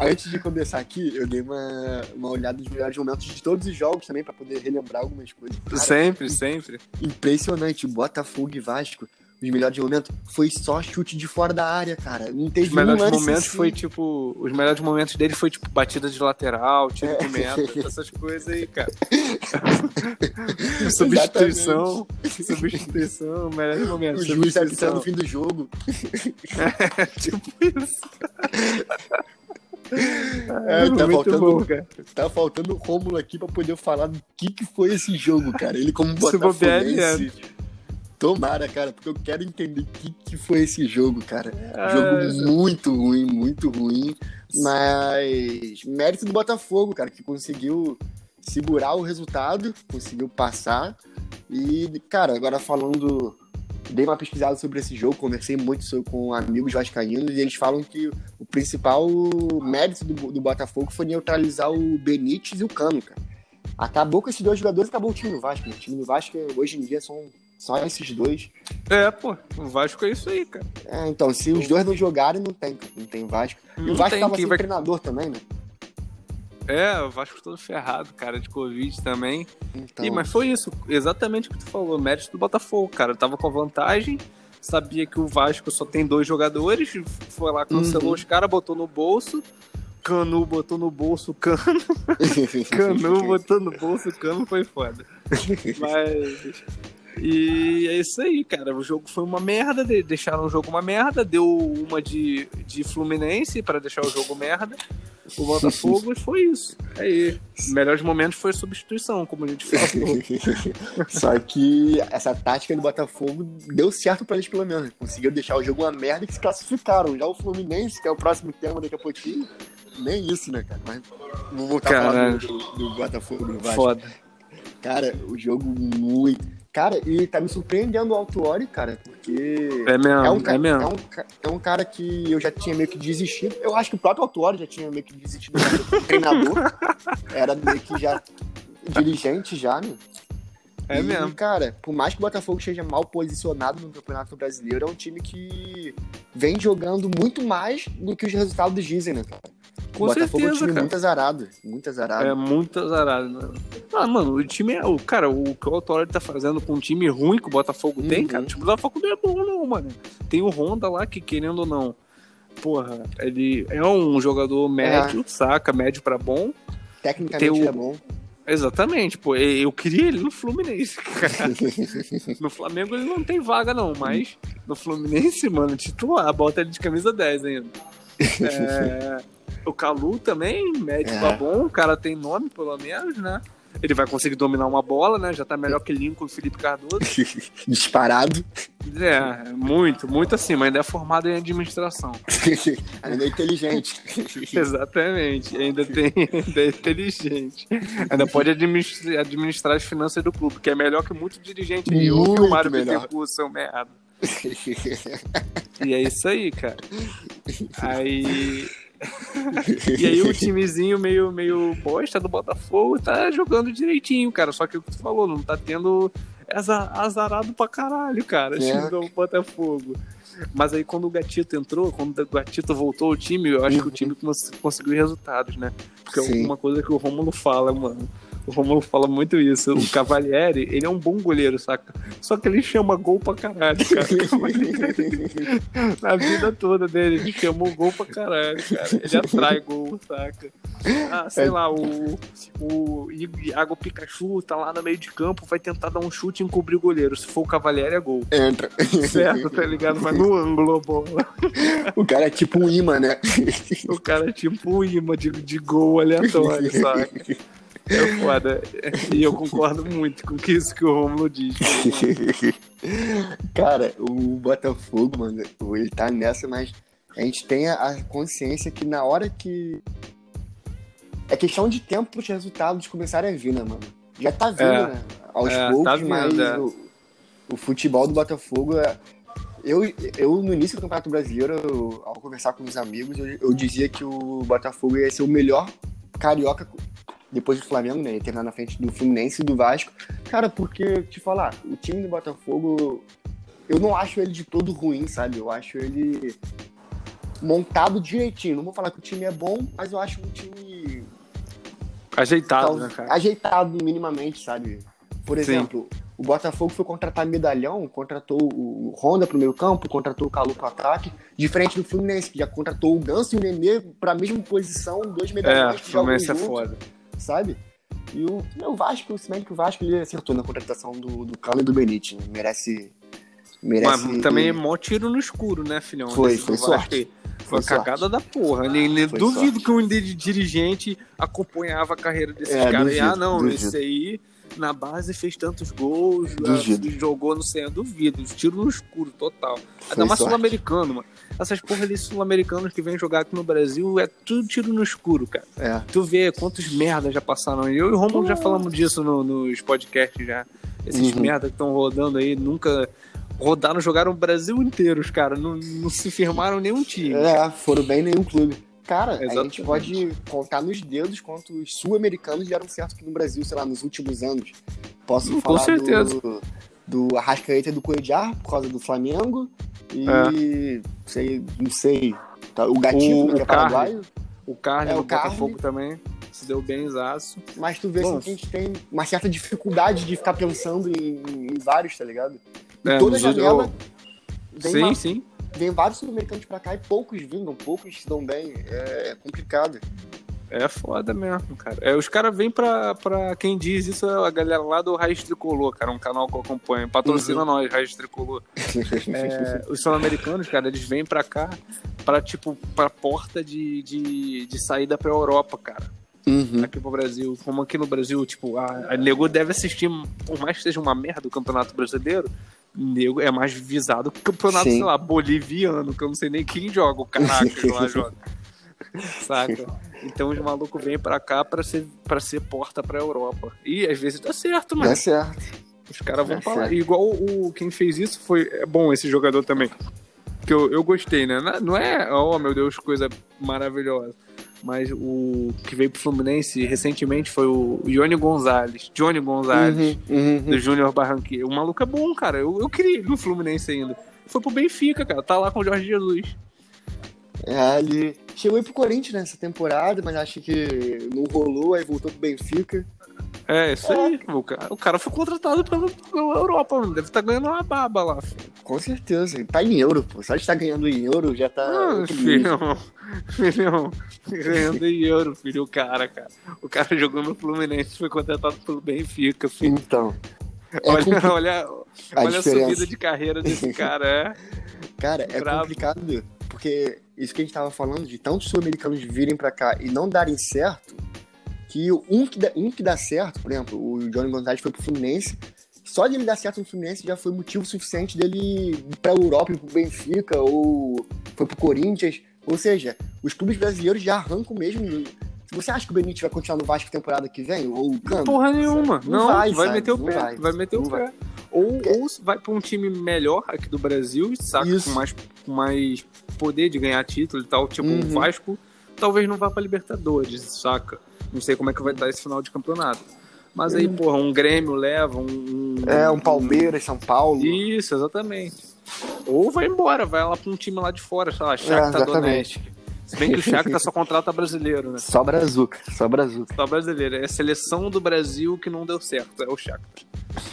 Antes de começar aqui, eu dei uma, uma olhada nos melhores momentos de todos os jogos também, pra poder relembrar algumas coisas. Cara, sempre, sempre. impressionante. Botafogo e Vasco, os melhores momentos, foi só chute de fora da área, cara. Não teve Os melhores um momentos assim. foi tipo. Os melhores momentos dele foi tipo batida de lateral, tiro de meta, essas coisas aí, cara. substituição, substituição, melhores momentos. O juiz substituição. no fim do jogo. tipo isso. É, tá muito faltando- bom. Tá faltando o Rômulo aqui pra poder falar do que, que foi esse jogo, cara. Ele como botafoguense. Tomara, cara, porque eu quero entender o que, que foi esse jogo, cara. Ah, Jogo muito ruim, muito ruim. Mas mérito do Botafogo, cara, que conseguiu segurar o resultado, conseguiu passar. E, cara, agora falando. Dei uma pesquisada sobre esse jogo, conversei muito com amigos vascaínos e eles falam que o principal mérito do, do Botafogo foi neutralizar o Benítez e o Cano, cara. Acabou com esses dois jogadores, acabou o time do Vasco. né? O time do Vasco hoje em dia são só esses dois. É, pô, o Vasco é isso aí, cara. É, então, se os dois não jogarem, não tem, cara. não tem Vasco. E Não o Vasco tem tava sem vai- treinador também, né? É, o Vasco todo ferrado, cara, de Covid também. Então, Ih, mas foi isso, exatamente o que tu falou, mérito do Botafogo, cara. Tava com vantagem, sabia que o Vasco só tem dois jogadores, foi lá, cancelou Uhum. os caras, botou no bolso. Canu botou no bolso, Cano, Canu botou no bolso, Cano foi foda. Mas. E é isso aí, cara. O jogo foi uma merda, de- deixaram o jogo uma merda, deu uma de, de Fluminense pra deixar o jogo merda. o Botafogo e foi isso. Aí, melhores momentos foi a substituição, como a gente falou. Só que essa tática do Botafogo deu certo pra eles pelo menos. Conseguiu deixar o jogo uma merda e se classificaram. Já o Fluminense, que é o próximo tema daqui a pouquinho, nem isso, né, cara? Mas vou voltar a falar do, do, do Botafogo do Vasco. Foda. Cara, o jogo muito. Cara, e tá me surpreendendo o Altuori, cara, porque. É mesmo, é um, é mesmo. é um é um cara que eu já tinha meio que desistido. Eu acho que o próprio Altuori já tinha meio que desistido como treinador. Era meio que já dirigente já, né? É e, mesmo. cara, por mais que o Botafogo esteja mal posicionado no Campeonato Brasileiro, é um time que vem jogando muito mais do que os resultados dizem, né, cara? Com o Botafogo é um certeza, time cara. muito azarado. Muito azarado. É muito azarado. né? Ah, mano, o time é. O, cara, o que o Autório tá fazendo com um time ruim que o Botafogo tem, Uhum. cara, o time do Botafogo não é bom, não, mano. Tem o Honda lá que, querendo ou não, porra, ele é um jogador médio, saca? Médio pra bom. Tecnicamente Tem o- é bom. Exatamente, pô. Eu queria ele no Fluminense, cara. No Flamengo ele não tem vaga, não, mas no Fluminense, mano, titular, bota ele de camisa 10 ainda. É, o Calu também, médio É. bom, o cara tem nome, pelo menos, né? Ele vai conseguir dominar uma bola, né? Já tá melhor que Lincoln e Felipe Cardoso. Disparado. É, muito, muito acima. Ainda é formado em administração. Ainda é inteligente. Exatamente. Ainda tem, ainda é inteligente. Ainda pode administrar, administrar as finanças do clube, que é melhor que muito dirigente que o Mário. Bittencourt, seu merda. E é isso aí, cara. Aí. e aí o timezinho meio, meio bosta do Botafogo tá jogando direitinho, cara. Só que o que tu falou, não tá tendo. É aza- azarado pra caralho, cara, É. time do Botafogo. Mas aí quando o Gatito entrou, quando o Gatito voltou ao time, eu acho que o time cons- conseguiu resultados, né? Porque é Sim. uma coisa que o Romulo fala, mano. O Romulo fala muito isso. O Cavalieri, ele é um bom goleiro, saca? Só que ele chama gol pra caralho, cara. Na vida toda dele, ele chamou gol pra caralho, cara. Ele atrai gol, saca? Ah, sei É. lá, o, o Iago Pikachu tá lá no meio de campo, vai tentar dar um chute e encobrir o goleiro. Se for o Cavalieri, é gol. Entra. Certo, tá ligado? Mas no ângulo bola. O cara é tipo um imã, né? O cara é tipo um imã de, de gol aleatório, saca? É foda. E eu concordo muito com isso que o Romulo diz. Cara, o Botafogo, mano, ele tá nessa, mas a gente tem a- consciência que na hora que. É questão de tempo para os resultados começarem a vir, né, mano? Já tá vindo, É. né? Aos É, poucos, tá vindo, mas é. o, o futebol do Botafogo é. Eu, eu, no início do Campeonato Brasileiro, eu- ao conversar com os amigos, eu, eu dizia que o Botafogo ia ser o melhor carioca depois do Flamengo, né? Terminar na frente do Fluminense e do Vasco. Cara, porque, te falar, o time do Botafogo, eu não acho ele de todo ruim, sabe? Eu acho ele montado direitinho. Não vou falar que o time é bom, mas eu acho um time Ajeitado, né, cara? ajeitado minimamente, sabe? Por Sim. exemplo, o Botafogo foi contratar medalhão, contratou o Honda pro meio campo, contratou o Calu pro ataque, diferente do Fluminense, que já contratou o Ganso e o Nenê pra mesma posição, dois É, medalhões o que jogam Fluminense é foda. Sabe? E o, o Vasco, se bem que o Vasco ele acertou na contratação do, do Cano e do Benite, né? merece... merece Mas também é mó tiro no escuro, né, filhão? Foi, Desse foi sorte. Foi uma cagada da porra. Ele, ele- duvido sorte. que um dirigente acompanhava a carreira desses É, caras. e, ah, duvido, não, duvido. esse aí na base fez tantos gols, Duvido. ah, jogou no céu. Duvido. Tiro no escuro, total. Ainda mais sul-americano, mano. Essas porra de sul-americanos que vêm jogar aqui no Brasil é tudo tiro no escuro, cara. É, Tu vê quantos merda já passaram aí. Eu e o Romulo já falamos disso no- nos podcasts já. Esses Uhum. merda que estão rodando aí nunca rodaram, jogaram o Brasil inteiro, os caras. Não, não se firmaram nenhum time. É, foram bem em nenhum clube. Cara, a Exatamente. gente pode contar nos dedos quantos sul-americanos deram certo aqui no Brasil, sei lá, nos últimos anos. Posso com falar certeza. do, do Arrascaeta e do Coediar, por causa do Flamengo. E sei, não sei. tá, o Gatito, O- que o é paraguaio. O Carne É, do o Carne. Botafogo também se deu bem zaço. Mas tu vê Bom. assim, que a gente tem uma certa dificuldade de ficar pensando em, em vários, tá ligado? É, toda janela vem, Sim, uma- sim. Vem vários sul-americanos pra cá e poucos vingam, poucos se dão bem. É, é complicado. É foda mesmo, cara. É, os caras vêm pra, pra. Quem diz isso é a galera lá do Raiz Tricolor, cara. Um canal que eu acompanho. Patrocina Uhum. nós, Raiz Tricolor. É, os sul-americanos, cara, eles vêm pra cá pra, tipo, pra porta de, de, de saída pra Europa, cara. Uhum. Aqui pro Brasil. Como aqui no Brasil, tipo, a, a nego deve assistir, por mais que seja uma merda o Campeonato Brasileiro, nego é mais visado que o campeonato, Sim. sei lá, boliviano, que eu não sei nem quem joga, o Caracas lá joga. Saca? Então os malucos vêm pra cá pra ser, pra ser porta pra Europa. E às vezes dá certo, mano. Dá certo. Os caras vão falar. certo. Igual o quem fez isso foi. É bom esse jogador também. Que eu, eu gostei, né? Não- Não é, oh meu Deus, coisa maravilhosa. Mas o que veio pro Fluminense recentemente foi o Johnny Gonzalez. Johnny Gonzalez, Uhum, uhum. do Júnior Barranquilla. O maluco é bom, cara. Eu, eu queria ele no Fluminense ainda. Foi pro Benfica, cara. Tá lá com o Jorge Jesus. É, ele chegou aí pro Corinthians nessa temporada, mas acho que não rolou, aí voltou pro Benfica. É, isso aí. O cara, o cara foi contratado pela, pela Europa, mano. Deve estar ganhando uma baba lá. filho. Com certeza. Tá em euro, pô. Só de estar ganhando em euro já tá. Ah. Filhão, filhão, ganhando em euro, filho, o cara, cara. O cara jogou no Fluminense, foi contratado pelo Benfica, filho. Então. É olha, compli- olha, a olha a diferença. subida de carreira desse cara, é. Cara, é Bravo. complicado, porque isso que a gente tava falando de tantos sul-americanos virem pra cá e não darem certo, que um que, dá, um que dá certo, por exemplo, o Johnny Gonzalez foi pro Fluminense, só de ele dar certo no Fluminense já foi motivo suficiente dele ir pra Europa, ir pro Benfica, ou foi pro Corinthians, ou seja, os clubes brasileiros já arrancam mesmo. Se você acha que o Benítez vai continuar no Vasco temporada que vem, ou o Cano, Porra nenhuma. Não Não, vai, vai, sabe? meter o Não pé. vai. Vai, meter o Não pé. Ou, ou vai pra um time melhor aqui do Brasil, saca? Isso. Com mais, com mais poder de ganhar título e tal. Tipo, Uhum. o Vasco talvez não vá pra Libertadores, saca? Não sei como é que vai estar esse final de campeonato. Mas aí, porra, um Grêmio leva, um. um- é um Palmeiras, São Paulo. Isso, exatamente. Ou vai embora, vai lá pra um time lá de fora, sei lá, Shakhtar É. Donetsk. Se bem que o Shakhtar só contrata brasileiro, né? Só Brazuca, só Brazuca. Só brasileiro. É a seleção do Brasil que não deu certo, é o Shakhtar.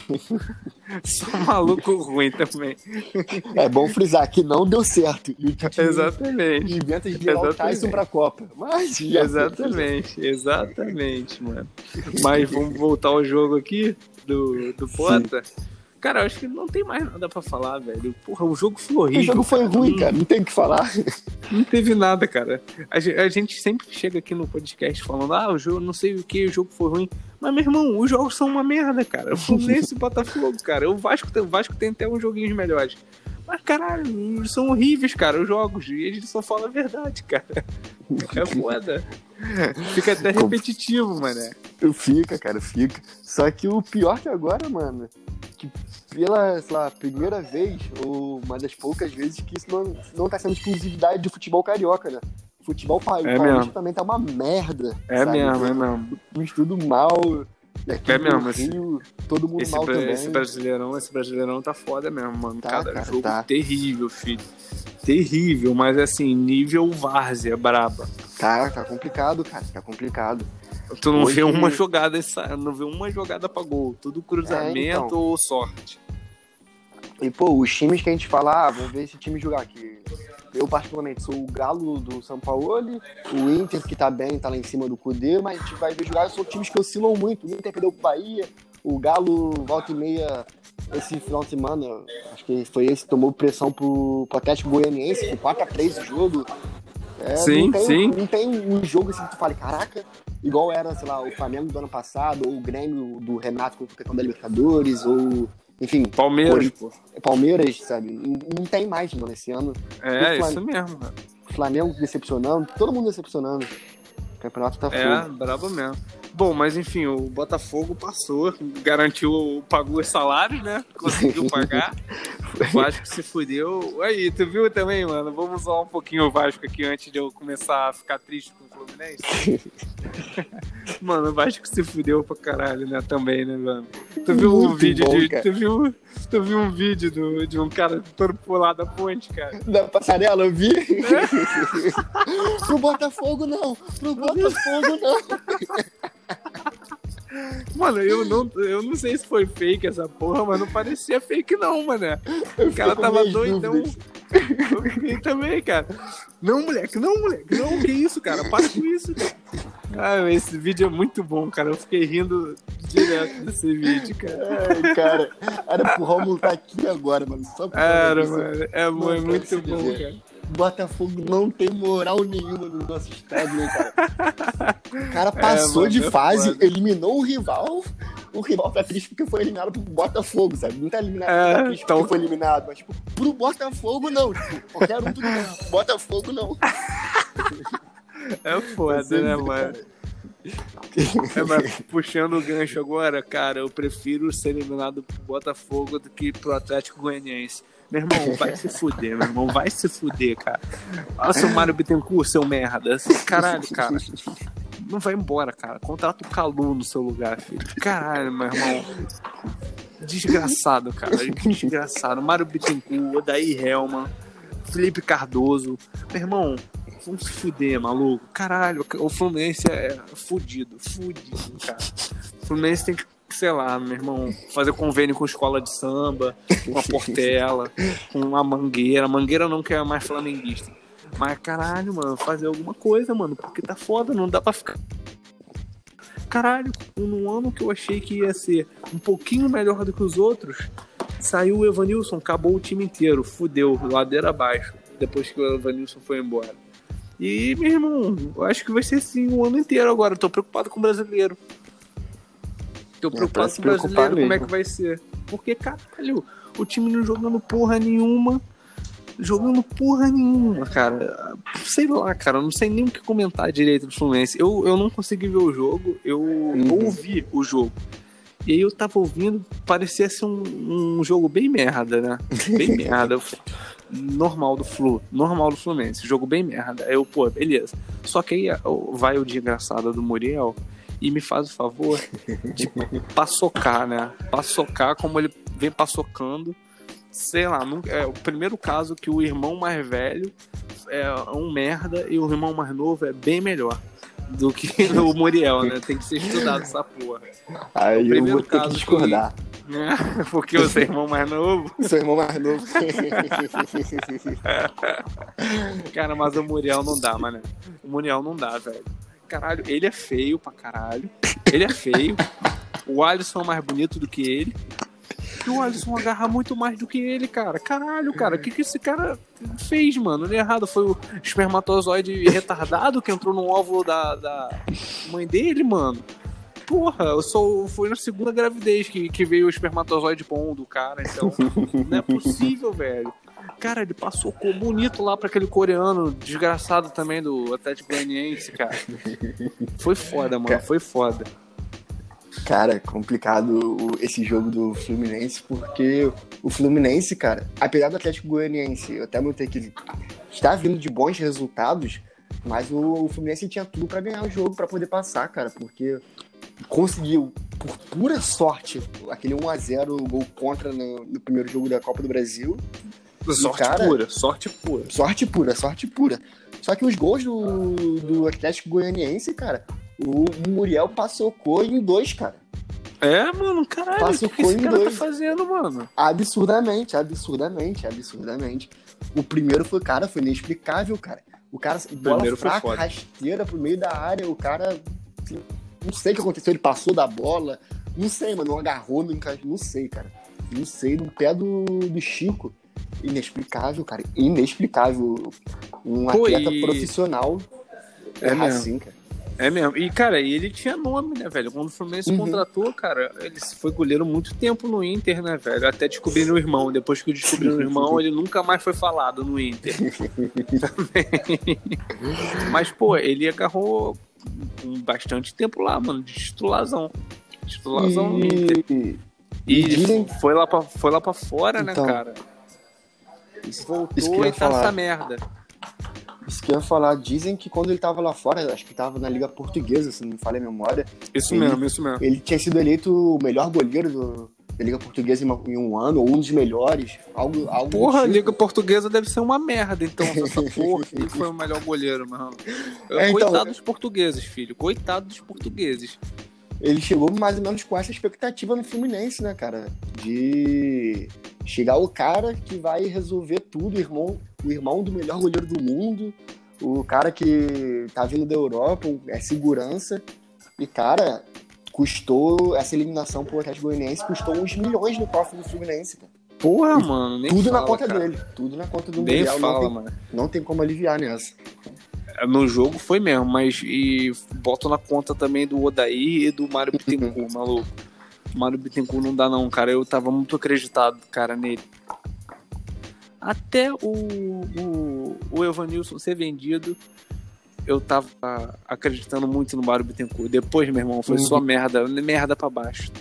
Só maluco ruim também. É bom frisar que não deu certo. E o Exatamente. inventa de virar o Exatamente. Tyson pra Copa. Mas Exatamente, exatamente, mano. Mas vamos voltar ao jogo aqui do, do Bota. Cara, eu acho que não tem mais nada pra falar, velho. Porra, o jogo foi O horrível. jogo foi ruim, cara. Não tem o que falar. Não teve nada, cara. A a gente sempre chega aqui no podcast falando, ah, o jogo, não sei o que, o jogo foi ruim. Mas, meu irmão, os jogos são uma merda, cara. O Fluminense e o Botafogo, cara. O Vasco, tem- o Vasco tem até uns joguinhos melhores. Mas, caralho, são horríveis, cara, os jogos. E a gente só fala a verdade, cara. É foda. Fica até repetitivo, mané. Fica, cara, fica. Só que o pior que agora, mano, que pela, lá, primeira vez, ou uma das poucas vezes, que isso não, não tá sendo exclusividade do futebol carioca, né? Futebol pa- É paulista também tá uma merda. É sabe? mesmo, é mesmo. Um estudo mal. Aqui É mesmo, esse- Rio, todo mundo Esse, mal também. esse brasileirão, esse brasileirão tá foda mesmo, mano. Tá, Cada cara, jogo tá. terrível, filho. Terrível, mas assim, nível várzea, braba. Tá, tá complicado, cara, tá complicado. Tu não Hoje- vê uma jogada, essa- não vê uma jogada pra gol. Tudo cruzamento É, então. ou sorte. E, pô, os times que a gente fala, ah, vamos ver esse time jogar aqui. Eu, particularmente, sou o Galo do São Paulo, o Inter, que tá bem, tá lá em cima do Cudê, mas a gente vai ver jogar, são times que oscilam muito. O Inter perdeu pro Bahia, o Galo volta e meia esse final de semana, acho que foi esse, tomou pressão pro, pro Atlético Goianiense, com 4x3 o jogo. É, Sim, não tem, sim. Não tem um jogo assim que tu fale, caraca, igual era, sei lá, o Flamengo do ano passado, ou o Grêmio do Renato com o campeão da Libertadores, ou, enfim, Palmeiras, pô. Palmeiras, sabe? Não não tem mais, mano, esse ano. É, o Flam- isso mesmo. Flamengo decepcionando, todo mundo decepcionando. O campeonato tá É, fogo. brabo mesmo. Bom, mas enfim, o Botafogo passou, garantiu, pagou os salários, né? Conseguiu pagar. O Vasco se fudeu. Aí, tu viu também, mano? Vamos zoar um pouquinho o Vasco aqui antes de eu começar a ficar triste com Fluminense. mano, o Vasco se fudeu pra caralho, né? Também, né, mano? Tu viu um Muito vídeo bom, de. cara. Tu viu, tu viu um vídeo do, de um cara todo pular da ponte, cara? Da passarela, eu vi. pro Botafogo não, pro Botafogo não. Mano, eu não, eu não sei se foi fake essa porra, mas não parecia fake, não, mano. O cara tava doidão. Eu fiquei também, cara. Não, moleque, não, moleque, não, que isso, cara? Para com isso, cara. Ah, esse vídeo é muito bom, cara. Eu fiquei rindo direto desse vídeo, cara. Ai, cara, era pro Romulo tá aqui agora, mano. Só causa Era, mano. É, mu- é muito bom, cara. Botafogo não tem moral nenhuma no nosso estádio, né, cara? O cara passou é, de é fase, eliminou o rival. O rival tá triste porque foi eliminado pro Botafogo, sabe? Não tá eliminado é, tá então... porque foi eliminado, mas, tipo, pro Botafogo não. Tipo, qualquer um tudo bem. Botafogo não. É foda, né, mano? É, mas puxando o gancho agora, cara, eu prefiro ser eliminado pro Botafogo do que pro Atlético Goianiense. Meu irmão, vai se fuder, meu irmão, vai se fuder, cara. Olha seu Mário Bittencourt, seu merda. Caralho, cara. Não vai embora, cara. Contrata o Calu no seu lugar, filho. Caralho, meu irmão. Desgraçado, cara. Desgraçado. Mário Bittencourt, Odaí Helman, Felipe Cardoso. Meu irmão, vamos se fuder, maluco. Caralho, o Fluminense é fudido, fudido, cara. O Fluminense tem que sei lá, meu irmão, fazer convênio com escola de samba, com a Portela, com a Mangueira. Mangueira não quer mais flamenguista. Mas caralho, mano, fazer alguma coisa, mano, porque tá foda, não dá pra ficar. Caralho, no ano que eu achei que ia ser um pouquinho melhor do que os outros, saiu o Evanilson, acabou o time inteiro, fudeu, ladeira abaixo, depois que o Evanilson foi embora. E, meu irmão, eu acho que vai ser assim o ano inteiro agora. Eu tô preocupado com o brasileiro. Tô preocupado com o brasileiro, como é que vai ser. Porque, caralho, o time não jogando porra nenhuma. Jogando porra nenhuma, cara. Sei lá, cara, não sei nem o que comentar direito do Fluminense. Eu, eu não consegui ver o jogo, eu uhum. ouvi o jogo. E aí eu tava ouvindo, parecia ser um, um jogo bem merda, né? Bem merda. Normal do Flu, normal do Fluminense. Jogo bem merda. Aí eu, pô, beleza. Só que aí vai o dia engraçado do Muriel e me faz o favor de paçocar, né? Paçocar como ele vem paçocando. Sei lá, nunca, é o primeiro caso que o irmão mais velho é um merda e o irmão mais novo é bem melhor do que o Muriel, né? Tem que ser estudado essa porra. Aí eu vou ter que discordar. Que... Porque o seu irmão mais novo. Seu irmão mais novo. Cara, mas o Muriel não dá, mano. O Muriel não dá, velho caralho. Ele é feio pra caralho. Ele é feio. o Alisson é mais bonito do que ele. E o Alisson agarra muito mais do que ele, cara. Caralho, cara, o que, que esse cara fez, mano? Ele é errado. Foi o espermatozoide retardado que entrou no óvulo da, da mãe dele, mano. Porra, eu sou. Foi na segunda gravidez que, que veio o espermatozoide bom do cara, então. não é possível, velho. Cara, ele passou bonito lá para aquele coreano desgraçado também do Atlético Goianiense, cara. Foi foda, mano, foi foda. Cara, complicado esse jogo do Fluminense, porque o Fluminense, cara, apesar do Atlético Goianiense, eu até notei que está vindo de bons resultados, mas o, Fluminense tinha tudo para ganhar o jogo, para poder passar, cara, porque conseguiu, por pura sorte, aquele 1 a 0 gol contra no, no primeiro jogo da Copa do Brasil. Sorte cara, pura, sorte pura. Sorte pura, sorte pura. Só que os gols do, do Atlético Goianiense, cara, o Muriel passou em dois, cara. É, mano, caralho, passou o que, que esse cara tá dois. tá fazendo, mano? Absurdamente, absurdamente, absurdamente. O primeiro foi, cara, foi inexplicável, cara. O cara, bola primeiro fraca, rasteira pro meio da área, o cara, assim, não sei o que aconteceu, ele passou da bola, não sei, mano, não agarrou, não encaixou, não sei, cara. Não sei, no pé do, do Chico inexplicável, cara. Inexplicável. Um Pô, atleta e... profissional é mesmo. assim, cara. É mesmo. E, cara, ele tinha nome, né, velho? Quando o Fluminense uhum. contratou, cara, ele foi goleiro muito tempo no Inter, né, velho? Até descobrir o irmão. Depois que descobriu o irmão, ele nunca mais foi falado no Inter. Mas, pô, ele agarrou bastante tempo lá, mano, de titularzão. Titularzão e... no Inter. E, e foi, lá pra, foi lá pra fora, né, então... né, cara? Voltou isso que eu ia e tá falar. essa merda. Isso que eu ia falar. Dizem que quando ele tava lá fora, acho que tava na Liga Portuguesa, se não me falha a memória. Isso ele, mesmo, isso mesmo. Ele tinha sido eleito o melhor goleiro do, da Liga Portuguesa em, um ano, ou um dos melhores. Algo, algo porra, a Liga Portuguesa deve ser uma merda, então, essa porra. ele foi o melhor goleiro, mano. É, então, Coitado dos portugueses, filho. Coitado dos portugueses ele chegou mais ou menos com essa expectativa no Fluminense, né, cara? De chegar o cara que vai resolver tudo, o irmão, o irmão do melhor goleiro do mundo, o cara que tá vindo da Europa, é segurança. E, cara, custou essa eliminação pro Atlético Goianiense, custou uns milhões no cofre do Fluminense, cara. Porra, mano, nem Tudo fala, na conta cara. dele. Tudo na conta do Nem fala, não, tem, mano. não tem como aliviar nessa. No jogo foi mesmo, mas e boto na conta também do Odaí e do Mário Bittencourt, maluco. Mário Bittencourt não dá não, cara. Eu tava muito acreditado, cara, nele. Até o, o, o Evanilson ser vendido, eu tava acreditando muito no Mário Bittencourt. Depois, meu irmão, foi Uhum. só merda, merda pra baixo.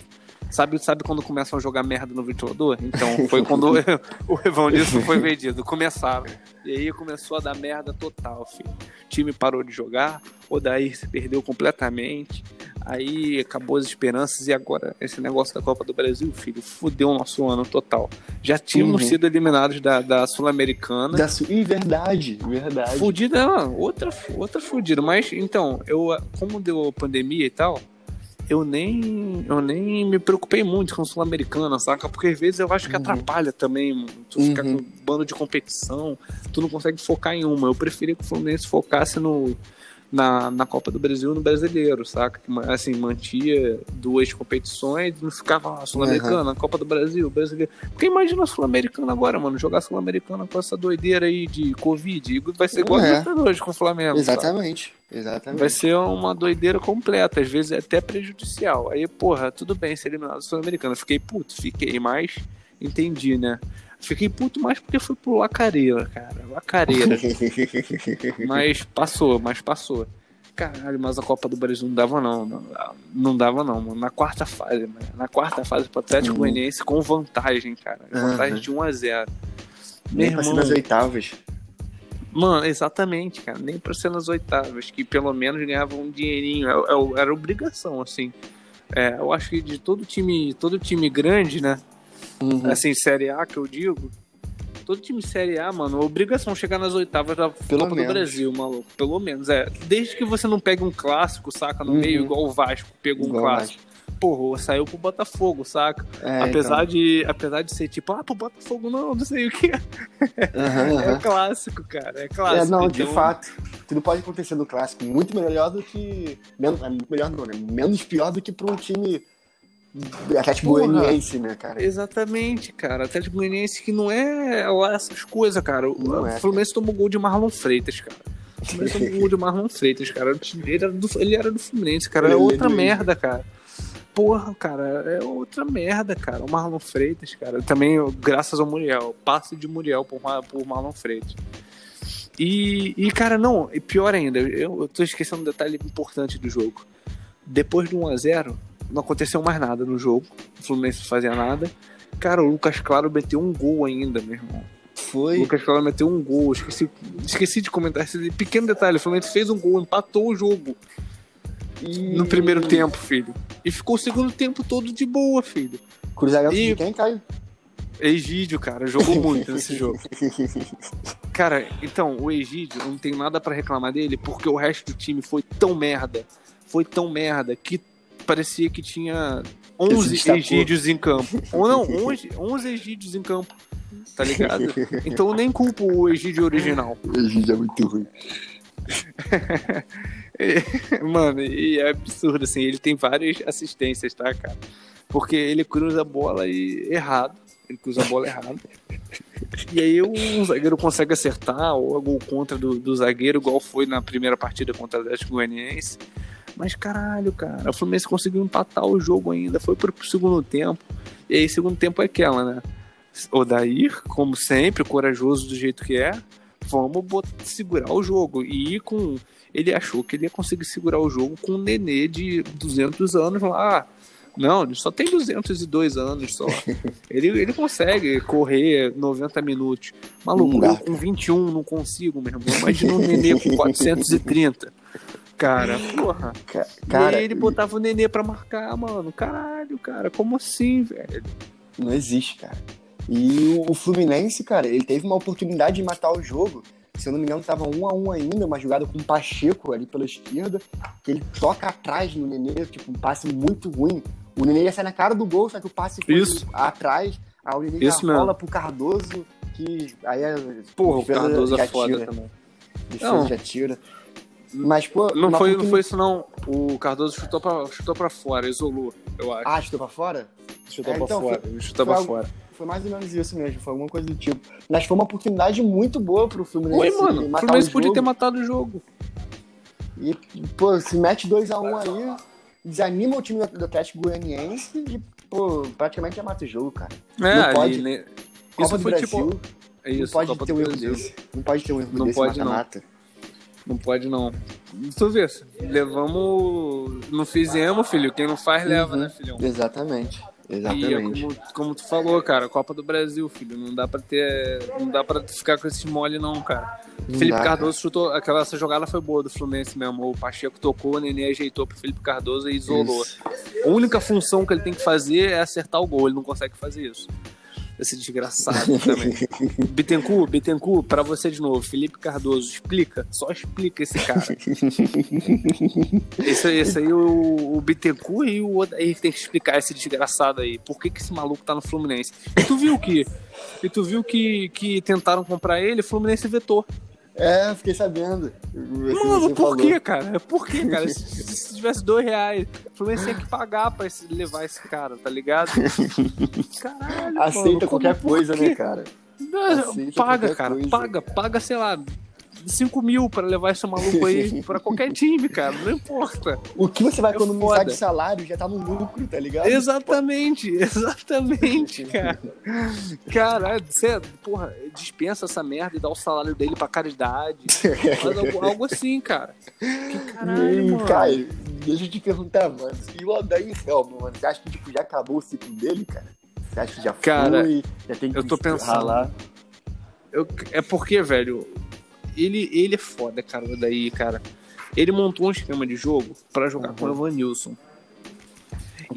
Sabe, sabe quando começam a jogar merda no ventilador? Então, foi quando o, o Evanilson foi vendido. Começaram. E aí começou a dar merda total, filho. O time parou de jogar, o Daí se perdeu completamente. Aí acabou as esperanças e agora esse negócio da Copa do Brasil, filho, fudeu o nosso ano total. Já tínhamos Uhum. sido eliminados da, da Sul-Americana. Da su... Ih, verdade, verdade. Fudida, é outra, outra fudida. Mas então, eu, como deu pandemia e tal, eu nem, eu nem me preocupei muito com Sul-Americana, saca? Porque às vezes eu acho que Uhum. atrapalha também, mano. Tu ficar Uhum. com um bando de competição, tu não consegue focar em uma. Eu preferia que o Fluminense focasse no, na, na Copa do Brasil e no brasileiro, saca? Assim, mantia duas competições e não ficava ah, Sul-Americana, Copa do Brasil, brasileiro. Porque imagina a Sul-Americana agora, mano, jogar Sul-Americana com essa doideira aí de Covid. Vai ser igual É. a Libertadores com o Flamengo. Exatamente, exatamente. Vai ser uma doideira completa, às vezes é até prejudicial. Aí, porra, tudo bem ser eliminado do Sul-Americano. Fiquei puto, fiquei, mas entendi, né? Fiquei puto mais porque fui pro Lacareira, cara. Lacareira. mas passou, mas passou. Caralho, mas a Copa do Brasil não dava não. Não, não dava não, mano. Na quarta fase, mano. Na quarta fase pro Atlético Uhum. Goianiense com vantagem, cara. Vantagem Uhum. de 1 a 0 Meu Nem pra ser nas oitavas. Mano, exatamente, cara. Nem pra ser nas oitavas, que pelo menos ganhava um dinheirinho. É- é- Era obrigação, assim. É, eu acho que de todo time, todo time grande, né? Uhum. Assim, Série A que eu digo. Todo time Série A, mano, é obrigação chegar nas oitavas da Pelo Copa menos. do Brasil, maluco. Pelo menos, é. Desde que você não pegue um clássico, saca? No Uhum. meio, igual o Vasco pegou um Igual clássico. Porra, saiu pro Botafogo, saca? É, apesar, de, apesar de ser tipo, ah, pro Botafogo não, não sei o que. então. Aham, É aham. clássico, cara. É É, clássico. não, de então- fato. Tudo pode acontecer no clássico. Muito melhor do que. Menos, é, melhor não, né? Menos pior do que pra um time Atlético. Goianiense, né, cara? Exatamente, cara. Atlético Goianiense que não é lá essas coisas, cara. O Não é, Fluminense tomou gol de Marlon Freitas, cara. O Fluminense tomou gol de Marlon Freitas, cara. Ele era do, ele era do Fluminense, cara. É Ele outra merda, cara. Porra, cara, é outra merda, cara. O Marlon Freitas, cara. Também, graças ao Muriel. Passe de Muriel por, por Marlon Freitas. E, e, cara, não, e pior ainda, eu, eu tô esquecendo um detalhe importante do jogo. Depois do 1x0, não aconteceu mais nada no jogo. O Fluminense não fazia nada. Cara, o Lucas Claro meteu um gol ainda, meu irmão. O Foi. Lucas Claro meteu um gol. Esqueci, esqueci de comentar esse pequeno detalhe. O Fluminense fez um gol, empatou o jogo E... no primeiro tempo, filho. E ficou o segundo tempo todo de boa, filho. Cruzamento E- de quem, Caio? Egídio, cara, jogou muito nesse jogo. Cara, então, o Egídio, eu não tenho nada pra reclamar dele, porque o resto do time foi tão merda, foi tão merda, que parecia que tinha Ele se 11 destacou. Egídios em campo. Ou não, 11, 11 Egídios em campo, tá ligado? Então eu nem culpo o Egídio original. O Egídio é muito ruim. Mano, e é absurdo, assim, ele tem várias assistências, tá, cara? Porque ele cruza a bola e errado. Ele cruza a bola errado. E aí o zagueiro consegue acertar, ou a gol contra do, do zagueiro, igual foi na primeira partida contra o Atlético Goianiense. Mas caralho, cara, o Fluminense conseguiu empatar o jogo ainda, foi pro segundo tempo. E aí, segundo tempo é aquela, né? Odair, como sempre, corajoso do jeito que é, vamos bot- segurar o jogo. E com. Ele achou que ele ia conseguir segurar o jogo com um nenê de 200 anos lá. Não, ele só tem 202 anos só. ele, ele consegue correr 90 minutos. Maluco, eu com 21 não consigo, meu irmão. Imagina um nenê com 430. Cara, porra. Ca- e Cara, aí ele botava o nenê pra marcar, mano. Caralho, cara, como assim, velho? não existe, cara. E o- o Fluminense, cara, ele teve uma oportunidade de matar o jogo. Se eu não me engano, tava um a um ainda, uma jogada com o Pacheco ali pela esquerda, que ele toca atrás no Nenê, tipo, um passe muito ruim. O Nenê ia sair na cara do gol, só que o passe foi Isso. atrás. Aí o Nenê Isso já rola pro Cardoso, que aí é. Porra, o Cardoso é foda tira, também. defesa Não. já tira. Mas, pô. Não foi, não foi isso, não. O Cardoso chutou pra, chutou pra fora, isolou, eu acho. Ah, chutou pra fora? chutou é, pra então, fora. Ele chutou foi pra algo- fora. Foi mais ou menos isso mesmo, foi alguma coisa do tipo. Mas foi uma oportunidade muito boa pro Fluminense. Oi, mano. O Fluminense podia ter matado o jogo. E, pô, se mete 2x1 um aí, desanima o time do Atlético Goianiense e, pô, praticamente já mata o jogo, cara. É, não pode. né? Copa Isso do foi Brasil, tipo. É isso, não pode Copa ter um erro desse. Não pode ter um erro Não desse pode, não. mata-mata. Não pode, não. Tu vê, levamos. Não fizemos, filho. Quem não faz, leva, Uhum. né, filhão? Exatamente. E é Exatamente. como, como tu falou, cara, Copa do Brasil, filho. Não dá pra ter. Não dá pra ficar com esse mole, não, cara. Não Felipe dá, Cardoso chutou. Aquela essa jogada foi boa do Fluminense mesmo. O Pacheco tocou, o Nenê ajeitou pro Felipe Cardoso e isolou. Isso. A única função que ele tem que fazer é acertar o gol. Ele não consegue fazer isso. Esse desgraçado também. Bittencourt, Bittencourt, pra você de novo. Felipe Cardoso, explica. Só explica esse cara. esse, esse aí, o, o Bittencourt e o Odair tem que explicar esse desgraçado aí. Por que, que esse maluco tá no Fluminense? E tu viu que. E tu viu que, que tentaram comprar ele, o Fluminense vetou. É, fiquei sabendo. Mano, por falou. quê, cara? Por quê, cara? Se, se tivesse dois reais, o Fluminense tinha que pagar pra esse- levar esse cara, tá ligado? Caralho, Aceita mano, qualquer coisa, né, cara? Não, paga, cara, coisa. paga, paga, sei lá, 5 mil pra levar esse maluco aí pra qualquer time, cara, não importa. O que você vai É economizar foda. de salário já tá no lucro, tá ligado? Exatamente, exatamente, cara. Caralho, você, porra, dispensa essa merda e dá o salário dele pra caridade. Faz algo, algo assim, cara. Que caralho, Hum, mano. cara, deixa eu te perguntar, mano. E o Odair Helman, mano, você acha que tipo, já acabou o ciclo dele, cara? Você acha que já Cara, foi? Já tem que eu tô pensando. ralar? Eu- é porque, velho, ele, ele é foda, cara, o daí, cara. Ele montou um esquema de jogo pra jogar Uhum. com o Evanilson.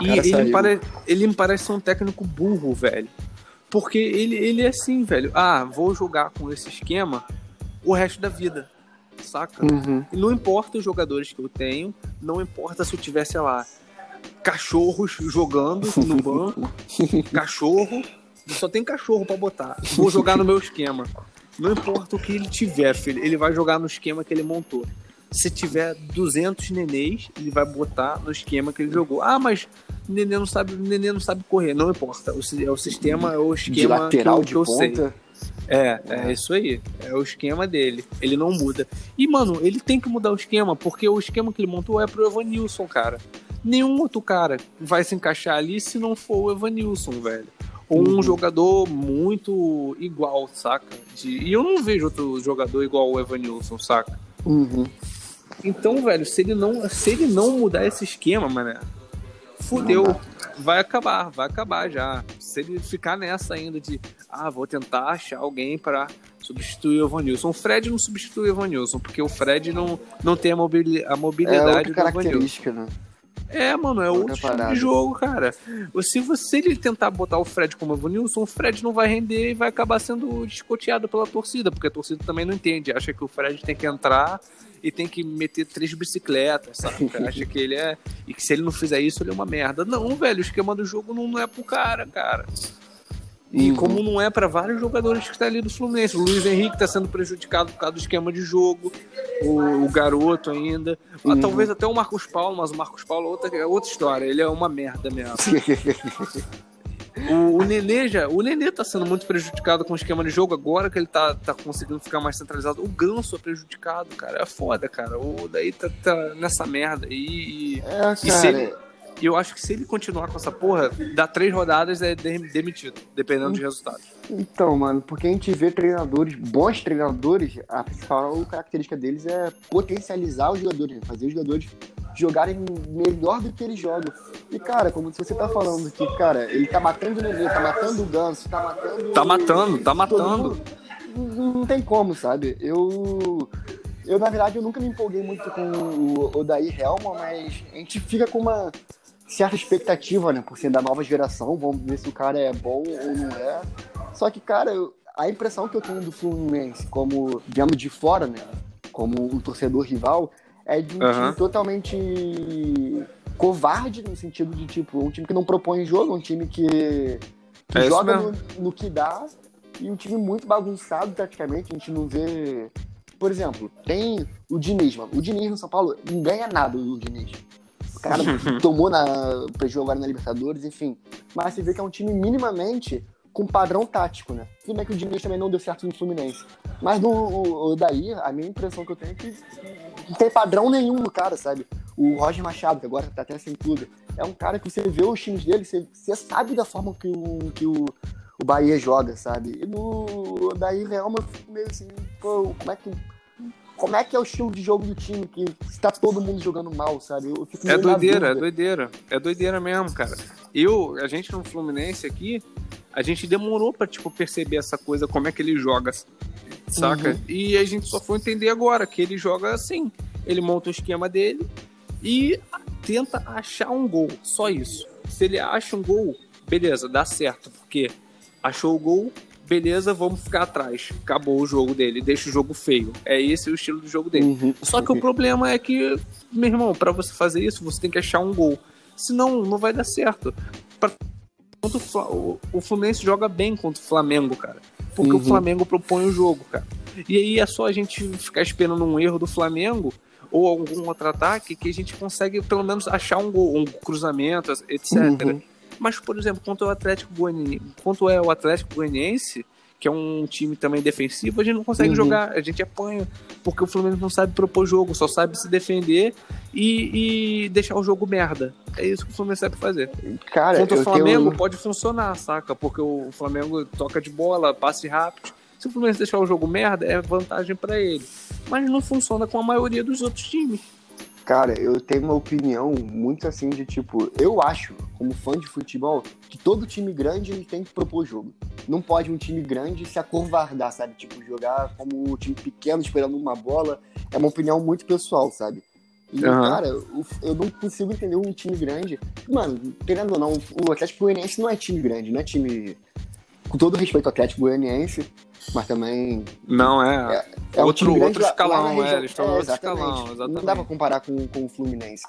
E ele me, pare, ele me parece ser um técnico burro, velho. Porque ele, ele é assim, velho. Ah, vou jogar com esse esquema o resto da vida. Saca? Uhum. Não importa os jogadores que eu tenho, não importa se eu tiver, sei lá, cachorros jogando no banco, cachorro, só tem cachorro pra botar. Vou jogar no meu esquema. Não importa o que ele tiver, filho, ele vai jogar no esquema que ele montou. Se tiver 200 nenês, ele vai botar no esquema que ele jogou. Ah, mas o nenê não sabe, nenê não sabe correr. Não importa. É o sistema, é o esquema De lateral, que eu, de que sei. ponta. É, é isso aí. É o esquema dele. Ele não muda. E, mano, ele tem que mudar o esquema, porque o esquema que ele montou é pro Evanilson, cara. Nenhum outro cara vai se encaixar ali se não for o Evanilson, velho. Um Uhum. jogador muito igual, saca? De- E eu não vejo outro jogador igual o Evanilson, saca? Uhum. Então, velho, se ele não, se ele não mudar esse esquema, mané, fudeu. Vai acabar, vai acabar já. Se ele ficar nessa ainda de, ah, vou tentar achar alguém pra substituir o Evanilson. O Fred não substitui o Evanilson, porque o Fred não, não tem a, mobili- a É mobilidade outra do Evanilson. característica, né? É, mano, é outro estilo parada. de jogo, cara. Se você ele tentar botar o Fred como Evanilson, o Fred não vai render e vai acabar sendo descoteado pela torcida, porque a torcida também não entende. Acha que o Fred tem que entrar e tem que meter três bicicletas, sabe? Acha que ele é. E que se ele não fizer isso, ele é uma merda. Não, velho, o esquema do jogo não, não é pro cara, cara. E Uhum. como não é pra vários jogadores que estão ali do Fluminense. O Luiz Henrique tá sendo prejudicado por causa do esquema de jogo. O, o garoto ainda. Ah, Uhum. Talvez até o Marcos Paulo, mas o Marcos Paulo é outra, é outra história. Ele é uma merda mesmo. O, o Nenê já. O Nenê tá sendo muito prejudicado com o esquema de jogo agora que ele tá, tá conseguindo ficar mais centralizado. O Ganso é prejudicado, cara. É foda, cara. O daí tá, tá nessa merda. E, É, e se ele, cara. E eu acho que se ele continuar com essa porra, dá três rodadas é de- demitido, dependendo dos resultados. Então, mano, porque a gente vê treinadores, bons treinadores, a principal característica deles é potencializar os jogadores, né? fazer os jogadores jogarem melhor do que eles jogam. E, cara, como você tá falando que, cara, ele tá matando o Nenê, tá matando o Ganso, tá matando. Tá matando, tá matando. Não, tem como, sabe? Eu. Eu, na verdade, eu nunca me empolguei muito com o Odair Helman, mas a gente fica com uma certa expectativa, né? Por ser da nova geração. Vamos ver se o cara é bom ou não é. Só que, cara, eu- a impressão que eu tenho do Fluminense, como vendo de fora, né? Como um torcedor rival, é de um Aham. time totalmente covarde, no sentido de, tipo, um time que não propõe jogo, um time que, que É joga no, no que dá, e um time muito bagunçado, praticamente. A gente não vê. Por exemplo, tem o Diniz, mano. O Diniz no São Paulo não ganha nada, o Diniz. O cara tomou na, jogo agora na Libertadores, enfim. Mas você vê que é um time minimamente com padrão tático, né? Tudo bem que o Diniz também não deu certo no Fluminense. Mas no, o, o daí, a minha impressão que eu tenho é que não tem padrão nenhum no cara, sabe? O Roger Machado, que agora tá até sem clube, é um cara que você vê os times dele, você, você sabe da forma que o, que o, o Bahia joga, sabe? E no daí Real eu fico meio assim, pô, como é que como é que é o estilo de jogo do time que está todo mundo jogando mal, sabe? é doideira, é doideira. É doideira mesmo, cara. Eu, a gente no Fluminense aqui, a gente demorou para tipo perceber essa coisa, como é que ele joga, saca? Uhum. E a gente só foi entender agora que ele joga assim. Ele monta o esquema dele e tenta achar um gol, só isso. Se ele acha um gol, beleza, dá certo, porque achou o gol, beleza, vamos ficar atrás. Acabou o jogo dele, deixa o jogo feio. É esse o estilo do jogo dele. Uhum. Só que o problema é que, meu irmão, para você fazer isso, você tem que achar um gol. Senão, não vai dar certo. Pra... O Fluminense joga bem contra o Flamengo, cara. Porque uhum. o Flamengo propõe o jogo, cara. E aí é só a gente ficar esperando um erro do Flamengo ou algum outro ataque que a gente consegue pelo menos achar um gol, um cruzamento, etc. Uhum. Mas, por exemplo, quanto é o Atlético Goianiense, quanto é o Atlético Goianiense, que é um time também defensivo, a gente não consegue uhum. jogar, a gente apanha, porque o Fluminense não sabe propor jogo, só sabe se defender e, e deixar o jogo merda. É isso que o Fluminense sabe fazer. Cara, Contra o Flamengo tenho... pode funcionar, saca? Porque o Flamengo toca de bola, passe rápido. Se o Fluminense deixar o jogo merda, é vantagem para ele. Mas não funciona com a maioria dos outros times. Cara, eu tenho uma opinião muito assim de tipo, eu acho, como fã de futebol, que todo time grande ele tem que propor jogo. Não pode um time grande se acovardar, sabe? Tipo, jogar como um time pequeno esperando uma bola. É uma opinião muito pessoal, sabe? E, uhum. cara, eu não consigo entender um time grande. Mano, querendo ou não, o Atlético Goianiense não é time grande, não é time. Com todo respeito ao Atlético Goianiense, mas também. Não, é. É, é outro, um outro escalão, é, eles estão é, outro escalão, exatamente. Não dá pra comparar com, com o Fluminense.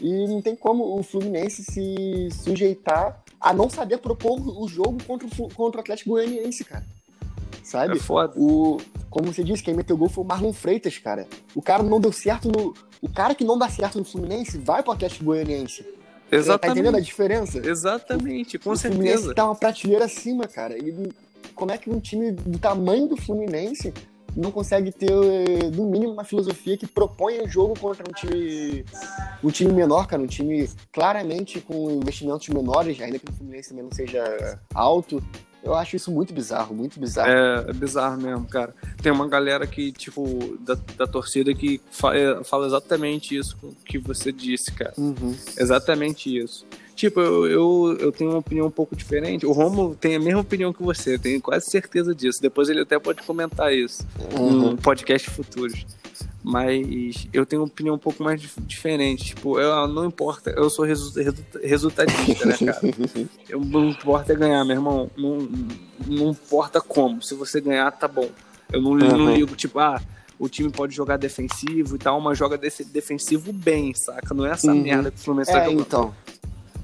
E não tem como o Fluminense se sujeitar a não saber propor o jogo contra o, contra o Atlético Goianiense, cara. Sabe? É foda. O, como você disse, quem meteu gol foi o Marlon Freitas, cara. O cara não deu certo no. O cara que não dá certo no Fluminense vai pro Atlético Goianiense. Exatamente. Tá entendendo a diferença? Exatamente, com o certeza. O Fluminense tá uma prateleira acima, cara. E como é que um time do tamanho do Fluminense não consegue ter, no mínimo, uma filosofia que propõe o jogo contra um time, um time menor, cara, um time claramente com investimentos menores, ainda que o Fluminense também não seja alto. Eu acho isso muito bizarro, muito bizarro. É, é bizarro mesmo, cara. Tem uma galera que, tipo, da, da torcida que fala, é, fala exatamente isso que você disse, cara. Uhum. Exatamente isso. Tipo, eu, eu, eu, tenho uma opinião um pouco diferente. O Romo tem a mesma opinião que você, tenho quase certeza disso. Depois ele até pode comentar isso uhum. no podcast futuros. Mas eu tenho uma opinião um pouco mais diferente. Tipo, eu, não importa, eu sou resu, resultadista, né, cara? eu, não importa é ganhar, meu irmão. Não, não importa como. Se você ganhar, tá bom. Eu não, uhum. não ligo, tipo, ah, o time pode jogar defensivo e tal, mas joga defensivo bem, saca? Não é essa uhum. merda que o Fluminense tá é, tá jogando. Então.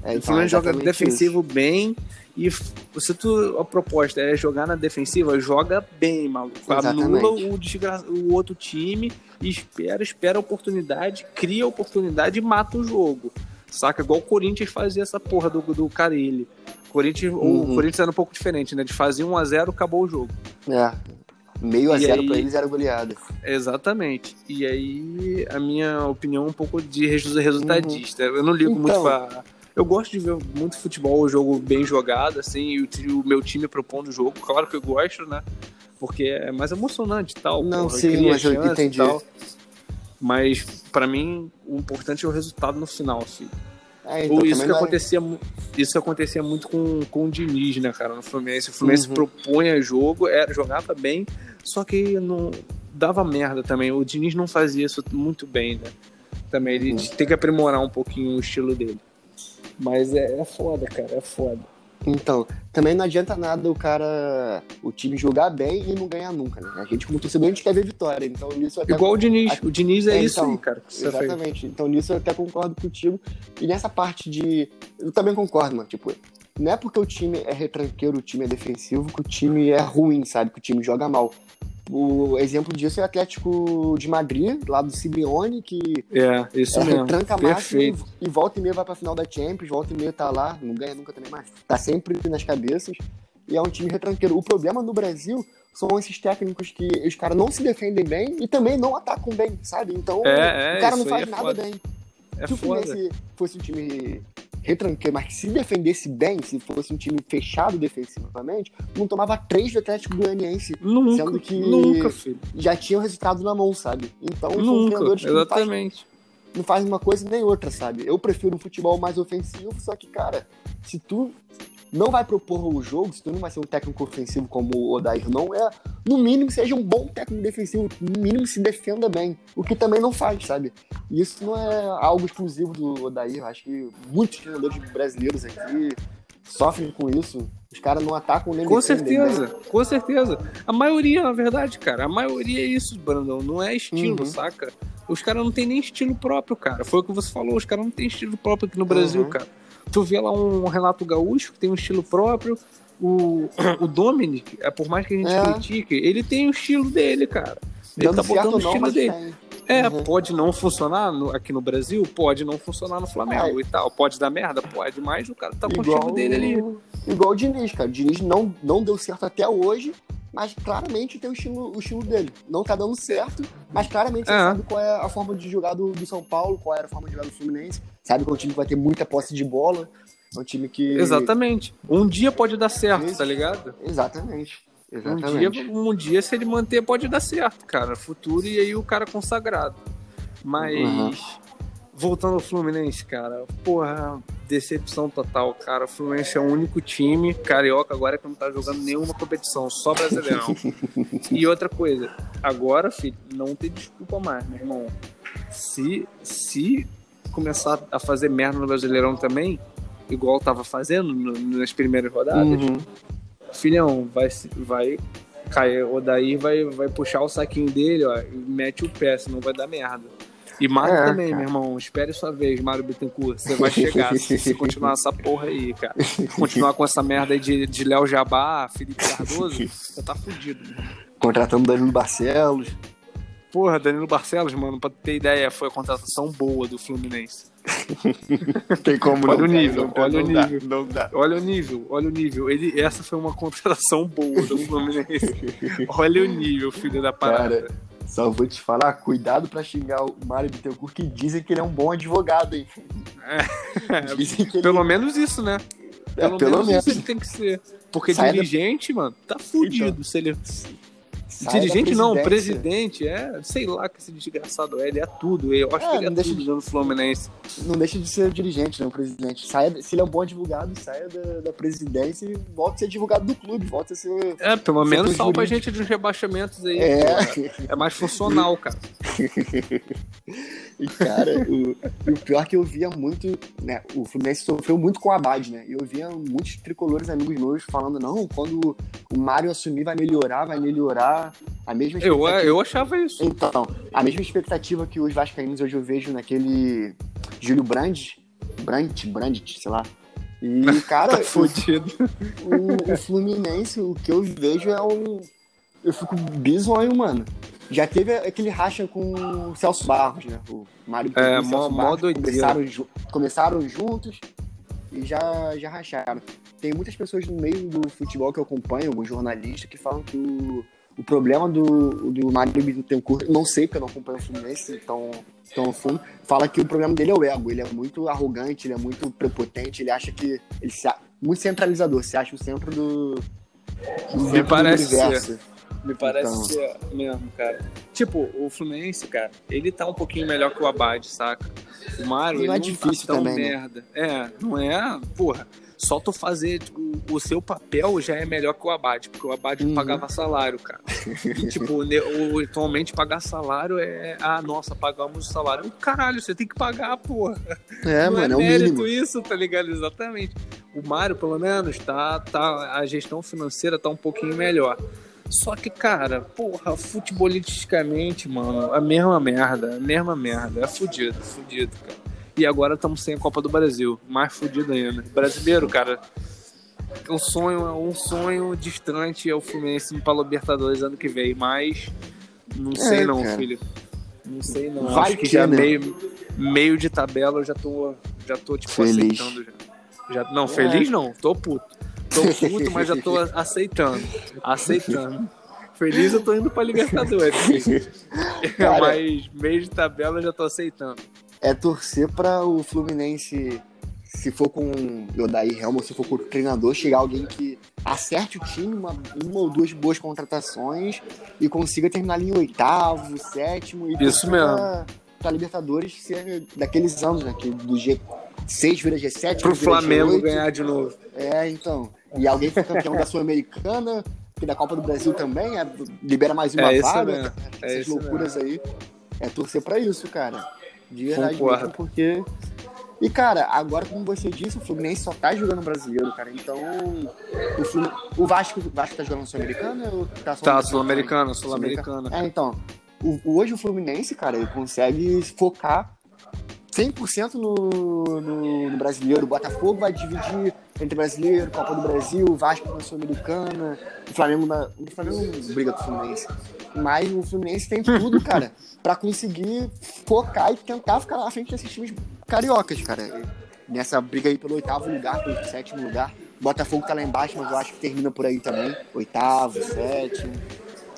É, o Fluminense joga defensivo isso. bem e se tu, a proposta é jogar na defensiva, joga bem, maluco. Anula o, desgra... o outro time e espera, espera a oportunidade, cria a oportunidade e mata o jogo. Saca? Igual o Corinthians fazia essa porra do, do Carilli. Corinthians, uhum. O Corinthians era um pouco diferente, né? De fazer 1 a 0 acabou o jogo. É. Meio a e zero aí... pra eles era goleada. Exatamente. E aí, a minha opinião é um pouco de resultadista. Uhum. Eu não ligo então... muito pra eu gosto de ver muito futebol, o jogo bem jogado, assim, e o, meu time propondo o jogo. Claro que eu gosto, né? Porque é mais emocionante e tal. Não, porra, sim, mas eu entendi. Tal. Mas, para mim, o importante é o resultado no final, assim. É, então, isso, que acontecia, isso acontecia muito com, com o Diniz, né, cara, no Fluminense. O Fluminense uhum. propunha jogo, era, jogava bem, só que não dava merda também. O Diniz não fazia isso muito bem, né? Também ele uhum. tem que aprimorar um pouquinho o estilo dele. Mas é, é foda, cara, é foda. Então, também não adianta nada o cara, o time jogar bem e não ganhar nunca, né? A gente, como torcedor, a gente quer ver vitória. Então, nisso até... Igual o Diniz. O Diniz é, é isso então, aí, cara. Exatamente. Então, nisso eu até concordo contigo. E nessa parte de. Eu também concordo, mano. Tipo, não é porque o time é retranqueiro, o time é defensivo, que o time é ruim, sabe? Que o time joga mal. O exemplo disso é o Atlético de Madrid, lá do Simeone, que é, isso é, mesmo. tranca máximo e volta e meia vai pra final da Champions, volta e meia tá lá, não ganha nunca também mais. Tá sempre nas cabeças. e é um time retranqueiro. O problema no Brasil são esses técnicos que os caras não se defendem bem e também não atacam bem, sabe? Então É, é, o cara não faz é nada foda. bem. É se o. Fluminense fosse um time retranqueiro, mas que se defendesse bem, se fosse um time fechado defensivamente, não tomava três do Atlético Goianiense. Nunca, Sendo que- nunca, filho. Já tinha o resultado na mão, sabe? Então são Nunca, treinadores que não faz, exatamente. não faz uma coisa nem outra, sabe? Eu prefiro um futebol mais ofensivo, só que, cara, se tu não vai propor o jogo, se tu não vai ser um técnico ofensivo como o Odair não é, no mínimo seja um bom técnico defensivo, no mínimo se defenda bem, o que também não faz, sabe? E isso não é algo exclusivo do Odair, acho que muitos treinadores brasileiros aqui sofrem com isso. Os caras não atacam nem Com certeza, com certeza. A maioria, na verdade, cara, a maioria é isso, Brandão. Não é estilo, Uhum. saca? Os caras não tem nem estilo próprio, cara. Foi o que você falou, os caras não têm estilo próprio aqui no Brasil, Uhum. cara. Tu vê lá um Renato Gaúcho que tem um estilo próprio. O, o Dominic, é, por mais que a gente É. critique, ele tem o estilo dele, cara. Ele Dando tá botando o não, estilo mas dele. tem. É, Uhum. pode não funcionar no- aqui no Brasil, pode não funcionar no Flamengo É. e tal. Pode dar merda, pode, mas o cara tá com o estilo dele ali. Igual o Diniz, cara. O Diniz não, não deu certo até hoje, mas claramente tem o estilo, o estilo dele. Não tá dando certo, mas claramente você É. sabe qual é a forma de jogar do, do São Paulo, qual era a forma de jogar do Fluminense. Sabe que é um time que vai ter muita posse de bola. É um time que. Exatamente. Um dia pode dar certo, tá ligado? Exatamente. Um Exatamente. dia, um dia, se ele manter, pode dar certo, cara. Futuro e aí o cara consagrado. Mas, Uhum. voltando ao Fluminense, cara, porra, decepção total, cara. O Fluminense é o único time carioca agora que não tá jogando nenhuma competição, só brasileirão. e outra coisa, agora, filho, não tem desculpa mais, meu irmão. Se, se começar a fazer merda no Brasileirão também, igual tava fazendo no- nas primeiras rodadas, Uhum. filhão, vai, se- vai cair, o daí vai, vai puxar o saquinho dele, ó, e mete o pé, senão vai dar merda. E Mário É, também, cara. meu irmão, espere sua vez, Mário Bittencourt, você vai chegar se você continuar essa porra aí, cara. Continuar com essa merda aí de, de Léo Jabá, Felipe Cardoso, você tá fudido. Contratando Danilo Barcelos. Porra, Danilo Barcelos, mano, pra ter ideia, foi a contratação boa do Fluminense. Tem como Olha não, o nível, não, olha não o dá, nível. não dá. Olha o nível, olha o nível. Ele, essa foi uma contratação boa do Fluminense. Olha o nível, filho da parada. Cara, só vou te falar, cuidado pra xingar o Mário Bittencourt, que dizem que ele é um bom advogado, hein? Que ele Pelo menos isso, né? é, Pelo, pelo menos, menos. isso ele tem que ser. Porque Sai da- dirigente, mano, tá fudido. Então, se ele... sai dirigente não, presidente, é, sei lá que esse desgraçado é, ele é tudo. Eu acho É, que ele é não deixa tudo de- no Fluminense. Não deixa de ser dirigente, né? O presidente. Saia, se ele é um bom advogado, saia da, da presidência e volta a ser advogado do clube, volta a ser. É, pelo Setor menos salva a gente de uns rebaixamentos aí. É. É mais funcional, cara. E, cara, o, o pior é que eu via muito, né? O Fluminense sofreu muito com o Abad, né? E eu via muitos tricolores amigos meus falando, não, quando o Mário assumir vai melhorar, vai melhorar. A mesma Eu, eu achava isso. Então, a mesma expectativa que os vascaínos hoje eu vejo naquele Júlio Brandt, Brandt, Brandt, sei lá. E, cara, Tá fudido. o, o Fluminense, o que eu vejo é um... Eu fico bizonho, mano. Já teve aquele racha com o Celso Barros, né? O Mário É, e o mó- Celso mó Barros doideira. começaram, ju- começaram juntos e já, já racharam. Tem muitas pessoas no meio do futebol que eu acompanho, alguns jornalistas, que falam que o, o problema do, do Mário Bittencourt, não sei porque eu não acompanho o Fluminense tão, tão fundo, fala que o problema dele é o ego. Ele é muito arrogante, ele é muito prepotente, ele acha que. Ele se, muito centralizador, se acha o centro do. o Me centro do parece universo. Me parece Então. ser mesmo, cara. Tipo, o Fluminense, cara, ele tá um pouquinho melhor que o Abad, saca? O Mário, Não ele é difícil tá tão também, né? merda. É, não é, porra. Só tu fazer o, o seu papel já é melhor que o Abad, porque o Abad Uhum. pagava salário, cara. E, tipo, o, atualmente pagar salário é. Ah, nossa, pagamos o salário. Caralho, você tem que pagar, porra. É, não mano, é é o mérito mínimo. isso, tá ligado? Exatamente. O Mário, pelo menos, tá, tá, a gestão financeira tá um pouquinho melhor. Só que, cara, porra, futebolisticamente, mano, a mesma merda, a mesma merda. É fudido, fudido, cara. E agora estamos sem a Copa do Brasil. Mais fudido ainda. Brasileiro, cara. Um sonho, um sonho distante é o Fluminense pra Libertadores ano que vem, mas não sei É, não, cara. filho. Não sei não. Vai Acho que, que, já né? meio, meio de tabela eu já tô, já tô tipo Feliz. aceitando já. já. Não, feliz não, tô puto. Tô puto, mas já tô aceitando. Aceitando. Feliz eu tô indo pra Libertadores. Cara, mas meio de tabela eu já tô aceitando. É torcer pra o Fluminense, se for com o Odair Helmut, se for com o treinador, chegar alguém que acerte o time, uma, uma ou duas boas contratações e consiga terminar ali em oitavo, sétimo. E Isso mesmo. Pra, pra Libertadores ser daqueles anos, né? Que do G6 vira G7. Pro Flamengo G8. ganhar de novo. É, então. E alguém foi campeão da Sul-Americana, que da Copa do Brasil também, é, libera mais uma é vaga. É essas loucuras mesmo. aí. É torcer pra isso, cara. De verdade mesmo, porque. E, cara, agora, como você disse, o Fluminense só tá jogando brasileiro, cara. Então, o, o Vasco, o Vasco tá jogando Sul-Americana ou tá só Tá, Sul-Americana, Sul-Americana. É, então. O, hoje o Fluminense, cara, ele consegue focar 100% no, no, no brasileiro. O Botafogo vai dividir entre brasileiro, Copa do Brasil, Vasco na Sul-Americana, o Flamengo na. O Flamengo não briga com o Fluminense. Mas o Fluminense tem tudo, cara, pra conseguir focar e tentar ficar na frente desses times cariocas, cara. Nessa briga aí pelo oitavo lugar, pelo sétimo lugar. Botafogo tá lá embaixo, mas eu acho que termina por aí também. Oitavo, sétimo.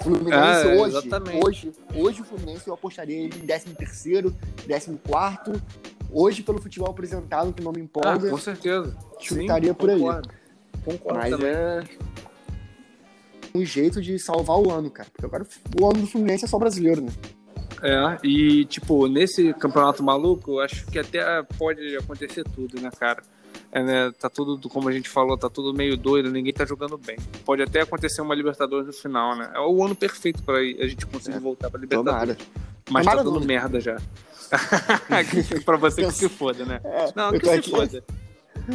Fluminense É, hoje, exatamente. hoje, hoje o Fluminense eu apostaria ele em 13 terceiro, 14 quarto. Hoje, pelo futebol apresentado, que não me Ah, empolga, com certeza. Chutaria Sim, por aí. concordo. Concordo mas também. é um jeito de salvar o ano, cara. Porque agora o ano do Fluminense é só brasileiro, né? É, e tipo, nesse campeonato maluco, eu acho que até pode acontecer tudo, né, cara? É, né, tá tudo, como a gente falou, tá tudo meio doido, ninguém tá jogando bem. Pode até acontecer uma Libertadores no final, né? É o ano perfeito pra a gente conseguir É, voltar pra Libertadores. Tomara. Mas Tomara tá dando merda já. pra você que se foda, né? É, Não, que se foda.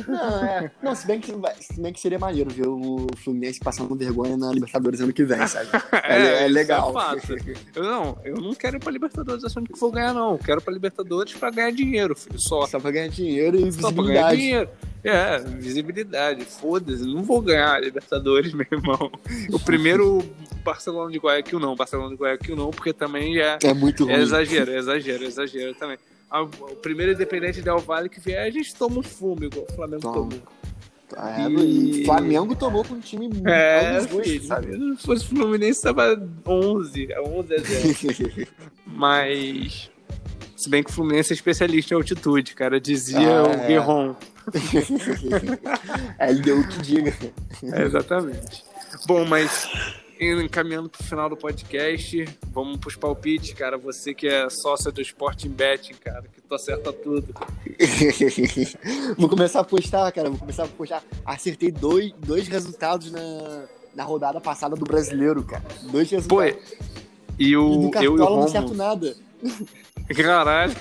Não, é. Não, se bem, que, se bem que seria maneiro ver o Fluminense passando vergonha na Libertadores ano que vem, sabe? É, é isso legal. fato. Eu não, eu não quero ir pra Libertadores achando que vou ganhar, não. Eu quero ir pra Libertadores pra ganhar dinheiro, filho. Só. Só pra ganhar dinheiro e Só pra ganhar visibilidade. dinheiro. É, visibilidade. Foda-se, não vou ganhar a Libertadores, meu irmão. O primeiro Barcelona de Guayaquil não, Barcelona de Guayaquil não, porque também é, É muito ruim. é exagero, é exagero, é exagero também. A- O primeiro Independente Del Valle que vier, a gente toma um fumo, igual o Flamengo tomou. É, E- Flamengo tomou com um time muito É, filho, sabe? se fosse Fluminense, tava 11, é 11 a 0. Mas. Se bem que o Fluminense é especialista em altitude, cara. Dizia Ah, o é. Guerron. é, ele deu o que diga. É, exatamente. Bom, mas encaminhando pro final do podcast, vamos pros palpites, cara. Você que é sócio do Sporting Betting, cara, que tu acerta tudo. vou começar a postar, cara. Vou começar a postar. Acertei dois, dois resultados na, na rodada passada do brasileiro, cara. Dois Pô, resultados. e e o no eu e o Cartola não acerto nada. Caralho.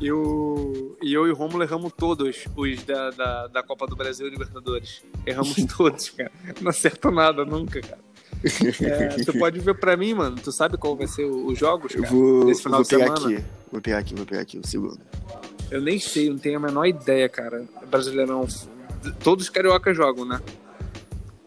E, o, e eu e o Romulo erramos todos os da, da, da Copa do Brasil e Libertadores. Erramos todos, cara. Não acerto nada nunca, cara. É, tu pode ver pra mim, mano. Tu sabe qual vai ser os jogos, Eu cara? vou, desse final vou de pegar semana? aqui. Vou pegar aqui, vou pegar aqui um segundo. Eu nem sei, não tenho a menor ideia, cara. Brasileirão. Todos os cariocas jogam, né?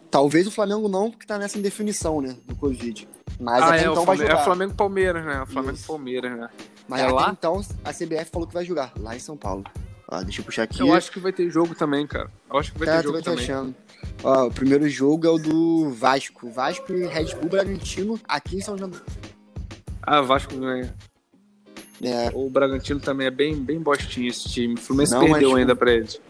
Talvez o Flamengo não, porque tá nessa indefinição, né? Do Covid. Mas ah, é, o então vai Flamengo, jogar. é Flamengo Palmeiras, né? O Flamengo. Palmeiras, né? Mas é lá? então a CBF falou que vai jogar, lá em São Paulo. Ó, deixa eu puxar aqui. Eu acho que vai ter jogo também, cara. Eu acho que vai Tá, ter tu jogo vai te também. achando. Ó, o primeiro jogo é o do Vasco. Vasco e Red Bull Bragantino aqui em São João. Ah, Vasco ganha. É, O Bragantino também é bem, bem bostinho esse time. O Fluminense Não, perdeu mas- ainda pra eles.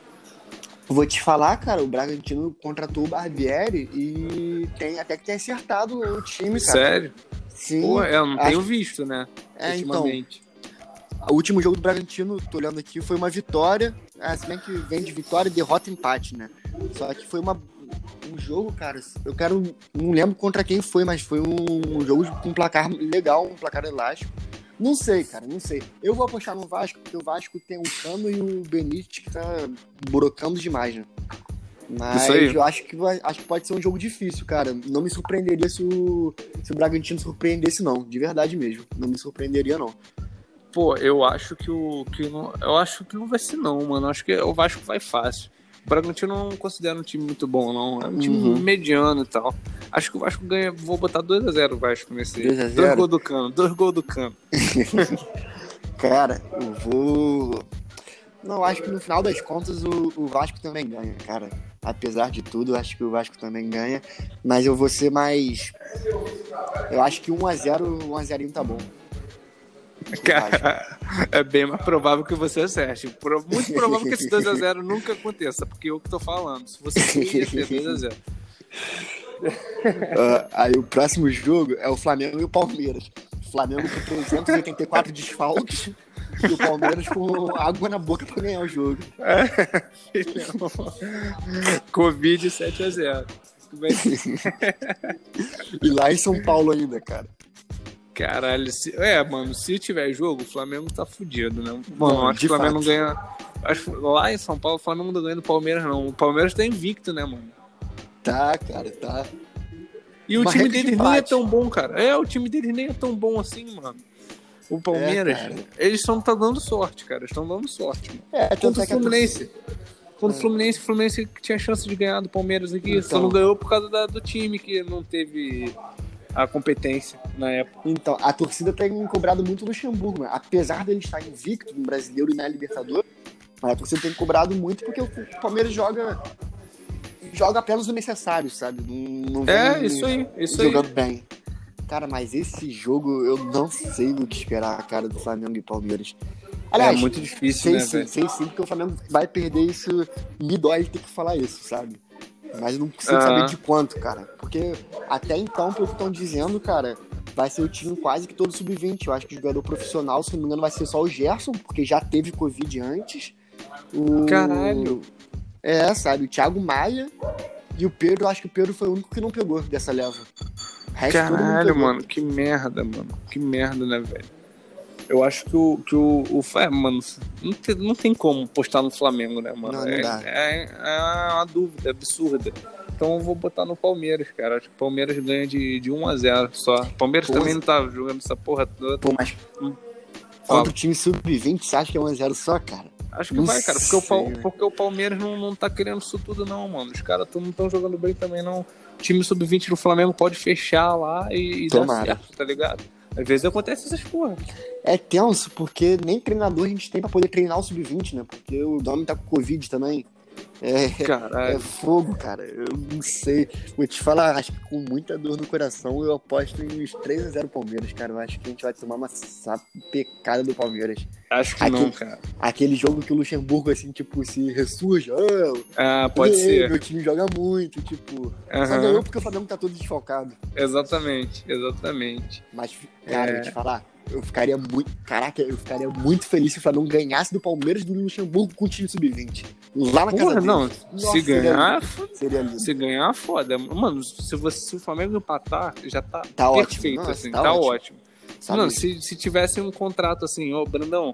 vou te falar, cara, o Bragantino contratou o Barbieri e tem até que ter acertado o time, cara. Sério? Sim. Pô, é, eu não acho- tenho visto, né? É, então, ultimamente. O último jogo do Bragantino, tô olhando aqui, foi uma vitória. Ah, se bem que vem de vitória, derrota empate, né? Só que foi uma, um jogo, cara. Eu quero. Não lembro contra quem foi, mas foi um, jogo com um placar legal, um placar elástico. Não sei, cara, não sei. Eu vou apostar no Vasco, porque o Vasco tem o Cano e o Benítez que tá burocando demais, né? Mas Isso aí. eu acho que, vai, acho que pode ser um jogo difícil, cara. Não me surpreenderia se o, se o Bragantino surpreendesse, não. De verdade mesmo. Não me surpreenderia, não. Pô, eu acho que o. Que não, eu acho que não vai ser, não, mano. Eu acho que o Vasco vai fácil. O Bragantino não considero um time muito bom, não. É um time Uhum. mediano e tal. Acho que o Vasco ganha. Vou botar 2x0 o Vasco nesse. 2 a 0? Dois gols do cano, dois gols do cano. Cara, eu vou. Não, acho que no final das contas o, o Vasco também ganha, cara. Apesar de tudo, acho que o Vasco também ganha. Mas eu vou ser mais. Eu acho que 1x0, 1x0 tá bom. Cara, é bem mais provável que você acerte. Muito provável que esse 2x0 nunca aconteça, porque eu que tô falando. Se você ia ter 2x0. Uh, aí o próximo jogo é o Flamengo e o Palmeiras. O Flamengo com 384 desfalques e o Palmeiras com água na boca pra ganhar o jogo. É, Covid 7x0. e lá em São Paulo ainda, cara. Caralho, se... é, mano, se tiver jogo, o Flamengo tá fudido, né? Mano, acho que o Flamengo não ganha. Acho... Lá em São Paulo, o Flamengo não ganha do Palmeiras, não. O Palmeiras tá invicto, né, mano? Tá, cara, tá. E o time deles nem é tão bom, cara. É, o time deles nem é tão bom assim, mano. O Palmeiras, é, eles estão tá dando sorte, cara. Estão dando sorte, mano. É, Contra o Fluminense. Contra o Fluminense, o Fluminense tinha chance de ganhar do Palmeiras aqui. Então. Só não ganhou por causa da, do time que não teve a competência na época. Então, a torcida tem cobrado muito o Luxemburgo, né? apesar dele estar invicto no Brasileiro e na Libertadores, a torcida tem cobrado muito porque o Palmeiras joga joga apenas o necessário, sabe? Não, não é, isso aí, isso jogando aí. bem. Cara, mas esse jogo eu não sei o que esperar, cara, do Flamengo e Palmeiras. Aliás, é muito difícil, sei né, sim, sei sim, porque o Flamengo vai perder isso. Me dói ter que falar isso, sabe? Mas não consigo saber de quanto, cara. Porque até então, pelo que estão dizendo, cara, vai ser o time quase que todo sub-20. Eu acho que o jogador profissional, se não me engano, vai ser só o Gerson, porque já teve Covid antes. O... Caralho! É, sabe, o Thiago Maia e o Pedro, acho que o Pedro foi o único que não pegou dessa leva. Caralho, mano, que merda, mano. Que merda, né, velho? Eu acho que o. Que o, o é, mano, não tem, não tem como postar no Flamengo, né, mano? Não, não é, é, é, uma dúvida absurda. Então eu vou botar no Palmeiras, cara. Acho que o Palmeiras ganha de, de 1 a 0 só. O Palmeiras Pô, também não tá jogando essa porra toda. Pô, mas. Hum. Contra o time sub-20, você acha que é 1x0 só, cara? Acho que não vai, cara. Porque, sei, o, porque o Palmeiras não, não tá querendo isso tudo, não, mano. Os caras não estão jogando bem também, não. O time sub-20 do Flamengo pode fechar lá e, e dar certo, tá ligado? Às vezes acontece essas porra. É tenso, porque nem treinador a gente tem pra poder treinar o sub-20, né? Porque o Domi tá com Covid também. É, é fogo, cara. Eu não sei. Vou te falar, acho que com muita dor no coração eu aposto em uns 3x0 Palmeiras, cara. Eu acho que a gente vai tomar uma sapecada do Palmeiras. Acho que aquele, não, cara. Aquele jogo que o Luxemburgo, assim, tipo, se ressurge. Oh, ah, pode ser. Meu time joga muito, tipo. Uhum. Só ganhou porque o Flamengo tá todo desfalcado. Exatamente, exatamente. Mas, cara, é... vou te falar eu ficaria muito. Caraca, eu ficaria muito feliz se o Flamengo ganhasse do Palmeiras do Luxemburgo com o time sub-20. Lá na Porra, casa não. Nossa, se ganhar. Seria lindo. Se ganhar, foda. Mano, se, você, se o Flamengo empatar, já tá, tá perfeito, Nossa, assim. Tá, tá ótimo. ótimo. Não, se, se tivesse um contrato assim, ô, Brandão,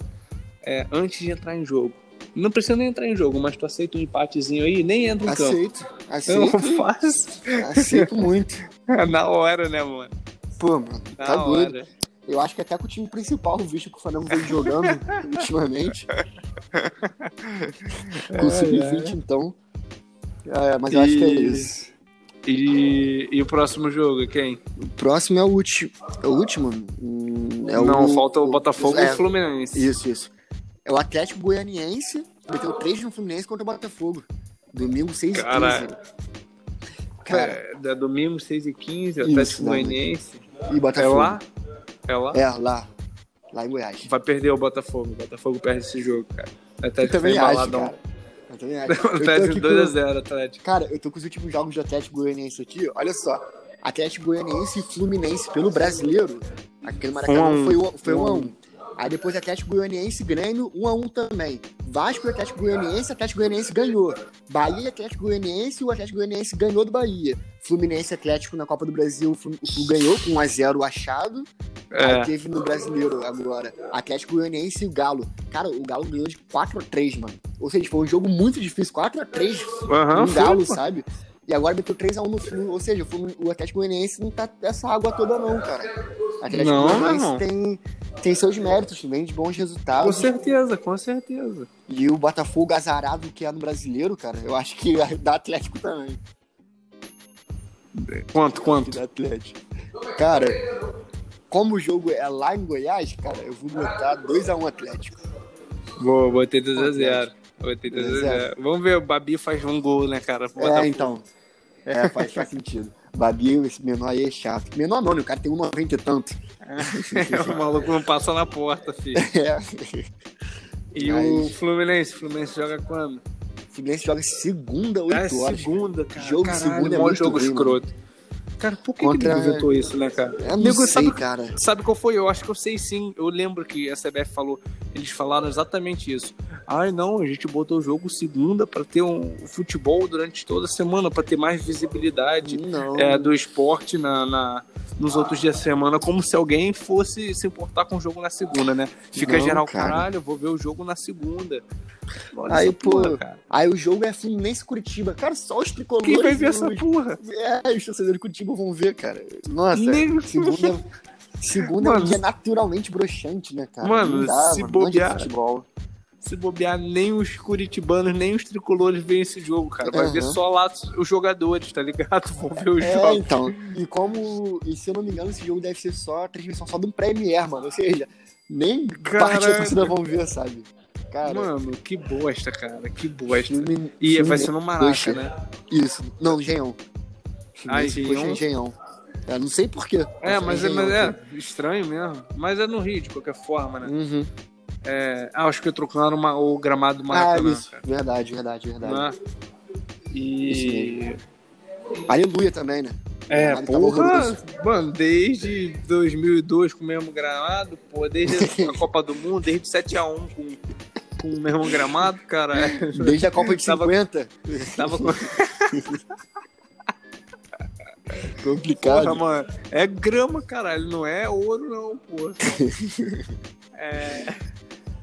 é, antes de entrar em jogo. Não precisa nem entrar em jogo, mas tu aceita um empatezinho aí, nem entra em aceito, campo. Aceito, aceito. Aceito muito. Na hora, né, mano? Pô, mano, Na tá hora. doido. Eu acho que até com o time principal, visto que o Flamengo vem jogando ultimamente. com o Sub-20, então. É, mas eu e... acho que é isso. E, e o próximo jogo, quem? O próximo é o último. É o último? Hum, é Não, o, falta o, Botafogo é, e o Fluminense. Isso, isso. É o Atlético Goianiense, meteu 3 no Fluminense contra o Botafogo. Domingo 6 e 15. Cara, é, é domingo 6 e 15, Atlético Goianiense. E Botafogo. É lá? É lá? É, lá. Lá em Goiás. Vai perder o Botafogo. O Botafogo perde esse jogo, cara. Até eu também acho, cara. Eu também acho. Atlético 2x0, Atlético. Cara, eu tô com os últimos jogos do Atlético Goianiense aqui. Olha só. Atlético Goianiense e Fluminense pelo brasileiro. Aquele Maracanã um, foi 1 foi um 1 Aí depois Atlético Goianiense Grêmio 1 a 1 também. Vasco e Atlético Goianiense, Atlético Goianiense ganhou. Bahia e Atlético Goianiense, o Atlético Goianiense ganhou do Bahia. Fluminense Atlético na Copa do Brasil, o ganhou com 1 a 0 achado. É. Aí teve no Brasileiro agora. Atlético Goianiense e o Galo. Cara, o Galo ganhou de 4 a 3, mano. Ou seja, foi um jogo muito difícil, 4 a 3 uhum, no Galo, foi, sabe? E agora meteu 3x1 no Flu. Ou seja, o Atlético Goianiense não tá essa água toda, não, cara. O Atlético não, Goianiense não. tem, tem seus méritos, vem de bons resultados. Com certeza, com certeza. E o Botafogo azarado que é no brasileiro, cara, eu acho que dá Atlético também. Quanto, quanto? Da Atlético. Cara, como o jogo é lá em Goiás, cara, eu vou botar 2x1 Atlético. Boa, botei 2x0. 2x0. Vamos ver, o Babi faz um gol, né, cara? É, então. É, faz, faz sentido. Babi, esse menor aí é chato. Menor não, né? O cara tem 1,90 e tanto. É, o maluco não passa na porta, filho. É. E Mas- o Fluminense? O Fluminense joga quando? O Fluminense joga segunda, 8 Ah, horas. segunda, cara. Jogo Caralho, segunda é muito jogo ruim, escroto. Cara, por que, Contra- que ele inventou isso, né, cara? Eu não Nego, sei, sabe, cara. sabe qual foi? Eu acho que eu sei sim. Eu lembro que a CBF falou. Eles falaram exatamente isso. Ai, não, a gente botou o jogo segunda pra ter um futebol durante toda a semana, pra ter mais visibilidade é, do esporte na, na- nos outros dias da semana, como se alguém fosse se importar com o jogo na segunda, né? Fica Não, geral, cara. caralho, vou ver o jogo na segunda. Olha Aí, pô, porra. Aí o jogo é Fluminense Curitiba. Cara, só os tricolores. Quem vai ver essa os- porra? É, os torcedores de Curitiba vão ver, cara. Nossa, Nem- segunda. Segunda é Mano, dia naturalmente broxante, né, cara? Mano, dá, se mano, é bobear-. Se bobear, nem os curitibanos, nem os tricolores veem esse jogo, cara. Vai Aham. ver só lá os jogadores, tá ligado? Vão ver os É, jogos. então. E como. E se eu não me engano, esse jogo deve ser só a transmissão só do Premier, mano. Ou seja, nem parte da torcida vão ver, sabe? Cara, Mano, que bosta, cara. Que bosta. Flumin- E vai ser no Maraca, Poxa, né? Isso. Não, Engenhão. Ah, Fluminense, Engenhão? Engenhão. Eu não sei porquê. É, mas, é, mas é estranho mesmo. Mas é no Rio, de qualquer forma, né? Uhum. É, ah, acho que trocaram uma, o gramado do Ah, Maracanã, isso. cara. Verdade, verdade, verdade. Né? E. Aleluia também, né? É, Gramado tava porra, mano, desde 2002 com o mesmo gramado, pô, desde a Copa do Mundo, desde 7x1 com, com o mesmo gramado, cara. Desde a Copa de Tava- 50. Tava com. Complicado. Porra, mano, é grama, caralho, não é ouro, não, porra. É.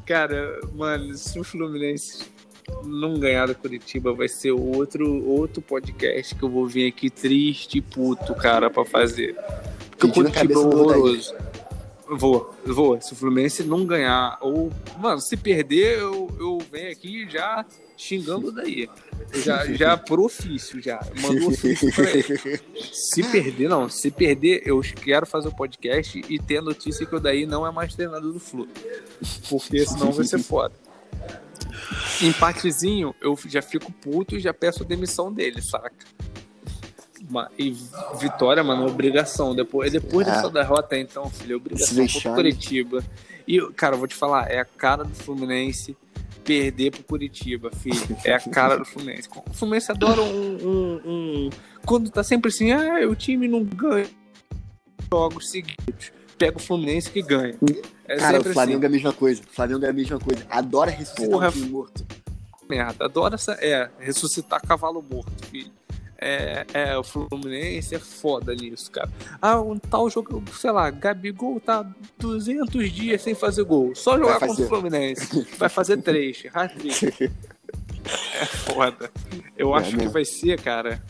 Cara, mano, se o Fluminense não ganhar do Curitiba, vai ser outro, outro podcast que eu vou vir aqui triste e puto, cara, pra fazer. Porque o Pedindo Curitiba é horroroso. Vou, vou. Se o Fluminense não ganhar, ou. Mano, se perder, eu, eu venho aqui já xingando daí. Já, já pro ofício, já. Mando um ofício pra ele. Se perder, não. Se perder, eu quero fazer o podcast e ter a notícia que o daí não é mais treinador do Flu. Porque senão vai ser foda. Empatezinho, eu já fico puto e já peço a demissão dele, saca? E vitória, mano, é obrigação. Depois, depois É. dessa derrota, então, filho, é obrigação contra o. Curitiba. E, cara, eu vou te falar, é a cara do Fluminense perder pro Curitiba, filho. É a cara do Fluminense. O Fluminense adora um. um- um- Quando tá sempre assim, ah, o time não ganha jogos seguidos. Pega o Fluminense que ganha. É Cara, o Flamengo assim. é a mesma coisa. O Flamengo é a mesma coisa. Adora ressuscitar Porra. um time morto. merda. Adora essa. É, ressuscitar cavalo morto, filho. É, é, o Fluminense é foda nisso, cara. Ah, um tal jogo, sei lá, Gabigol tá 200 dias sem fazer gol. Só jogar contra o. Fluminense. Vai fazer três. É foda. Eu É acho que vai ser, cara.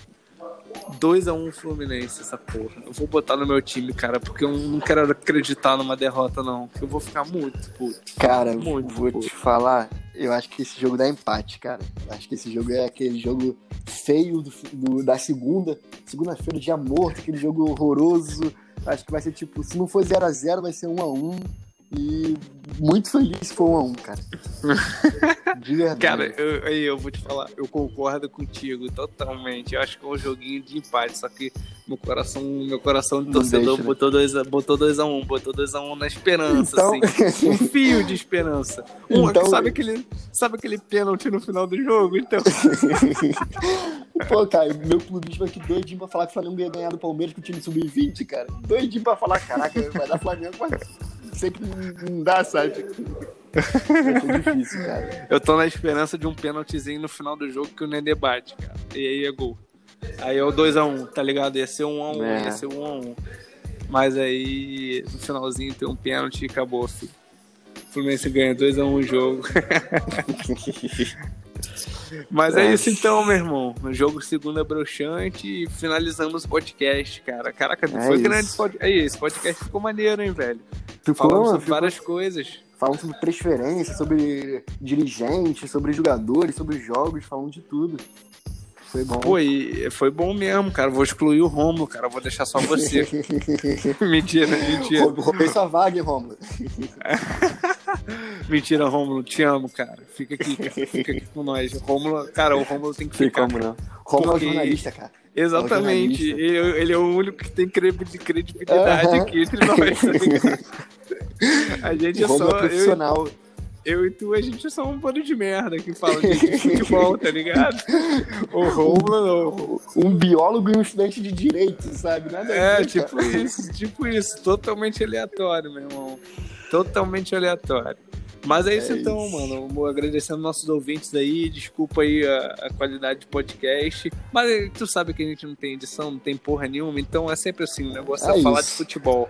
2x1 Fluminense, essa porra. Eu vou botar no meu time, cara, porque eu não quero acreditar numa derrota, não. Eu vou ficar muito puto. Cara, Muito, vou pô. te falar, eu acho que esse jogo dá empate, cara. Acho que esse jogo é aquele jogo feio do, do- da segunda, segunda-feira, dia morto, aquele jogo horroroso. Acho que vai ser tipo, se não for 0x0, vai ser 1x1. E muito feliz se for 1x1, cara. De verdade. Cara, eu, eu vou te falar, eu concordo contigo totalmente. Eu acho que é um joguinho de empate, só que meu coração, meu coração de torcedor deixa, né? botou 2 a, botou dois a 1 um, botou 2 a 1 um na esperança, Então- assim. Um fio de esperança. Um, Então- sabe, aquele, sabe aquele pênalti no final do jogo? Então, Pô, cara, meu clubismo aqui doidinho pra falar que o Flamengo ia ganhar do Palmeiras com o time sub-20, cara. Doidinho pra falar, caraca, vai dar Flamengo, mas sempre não- dá, sabe? É muito difícil, cara. eu tô na esperança de um pênaltizinho no final do jogo que o Nenê bate, cara. E aí é gol. Aí é o 2x1, tá ligado? Ia ser 1x1, É. ia ser 1x1. Mas aí no finalzinho tem um pênalti e acabou, filho. O Fluminense ganha 2x1 o jogo. Mas é É. isso então, meu irmão. O jogo segunda broxante e finalizamos o podcast, cara. Caraca, É foi isso. grande esse podcast. Aí, esse podcast ficou maneiro, hein, velho? Ficou, Falamos sobre ficou várias coisas. falando sobre transferência, sobre dirigentes, sobre jogadores, sobre jogos, falando de tudo. Foi bom. E foi bom mesmo, cara. Vou excluir o Romulo, cara. Vou deixar só você. mentira, mentira. Roubei sua vaga, Romulo. Mentira, Rômulo, te amo, cara. Fica aqui, cara. Fica aqui com nós. Rômulo, cara, o Rômulo tem que ficar. Ficamos, não. Romulo Porque- é jornalista, cara. Exatamente. É um Ele, ele é o único que tem credi- credibilidade Aham. aqui entre nós? A gente é Romulo só. é profissional. eu e tu, a gente é só um bando de merda que fala de futebol, tá ligado? O Rômulo não. Um biólogo e um estudante de direito, sabe? Nada É, ver, tipo cara. isso, tipo isso. Totalmente aleatório, meu irmão. Totalmente aleatório. Mas é isso É então, isso. mano. Agradecendo nossos ouvintes aí. Desculpa aí a, a qualidade de podcast. Mas tu sabe que a gente não tem edição, não tem porra nenhuma. Então é sempre assim: o negócio é, É falar de futebol.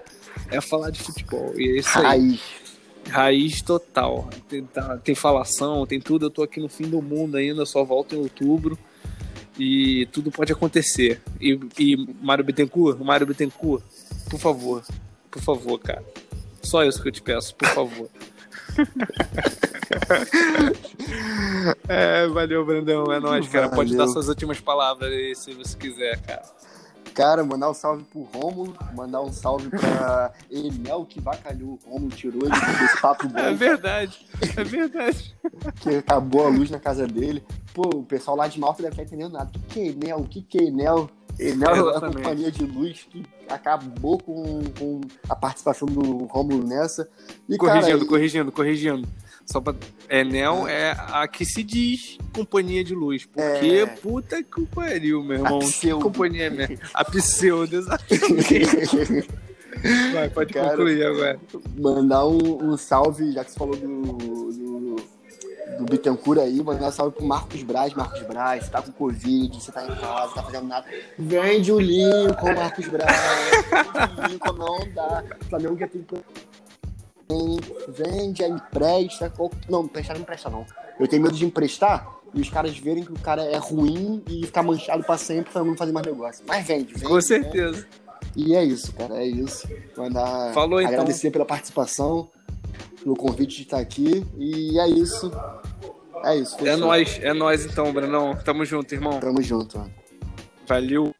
É falar de futebol. E é isso aí. Raiz. Raiz total. Tem, tá- tem falação, tem tudo. Eu tô aqui no fim do mundo ainda, só volto em outubro. E tudo pode acontecer. E, e Mário Bittencourt, Mário Bittencourt, por favor, por favor, cara. Só isso que eu te peço, por favor. é, valeu, Brandão. É nóis, cara. Pode dar suas últimas palavras aí, se você quiser, cara. Cara, mandar um salve pro Romulo, mandar um salve pra Enel, que vacalhou o Romulo, tirou ele desse papo É bom, verdade, é verdade. que acabou a luz na casa dele. Pô, o pessoal lá de Malta deve estar entendendo nada. O que, que é Enel? O que, que é Enel? Enel é a companhia de luz que acabou com, com a participação do Romulo nessa. E, Corrigindo, cara, corrigindo, corrigindo. Só pra... Enel é a que se diz companhia de luz. Porque, É. puta que pariu, meu irmão. A Que pseudo. companhia é mesmo? A pseudo. Vai, pode Cara, concluir agora. mandar um, um salve, já que você falou do, do, do Bittencourt aí, mandar um salve pro Marcos Braz. Marcos Braz, você tá com Covid, você tá em casa, tá fazendo nada. Vende o Lincoln, Marcos Braz. Vende o Lincoln, não dá. O Flamengo já tem. Vende, aí empresta. ou- Não, emprestar não empresta, não. Eu tenho medo de emprestar e os caras verem que o cara é ruim e ficar manchado pra sempre pra não fazer mais negócio. Mas vende, vende. Com vende. certeza. E é isso, cara, é isso. Mandar Falou, então. agradecer pela participação, pelo convite de estar aqui. E é isso. É isso. É nóis, é nóis então, Brandão. Tamo junto, irmão. Tamo junto, mano. Valeu.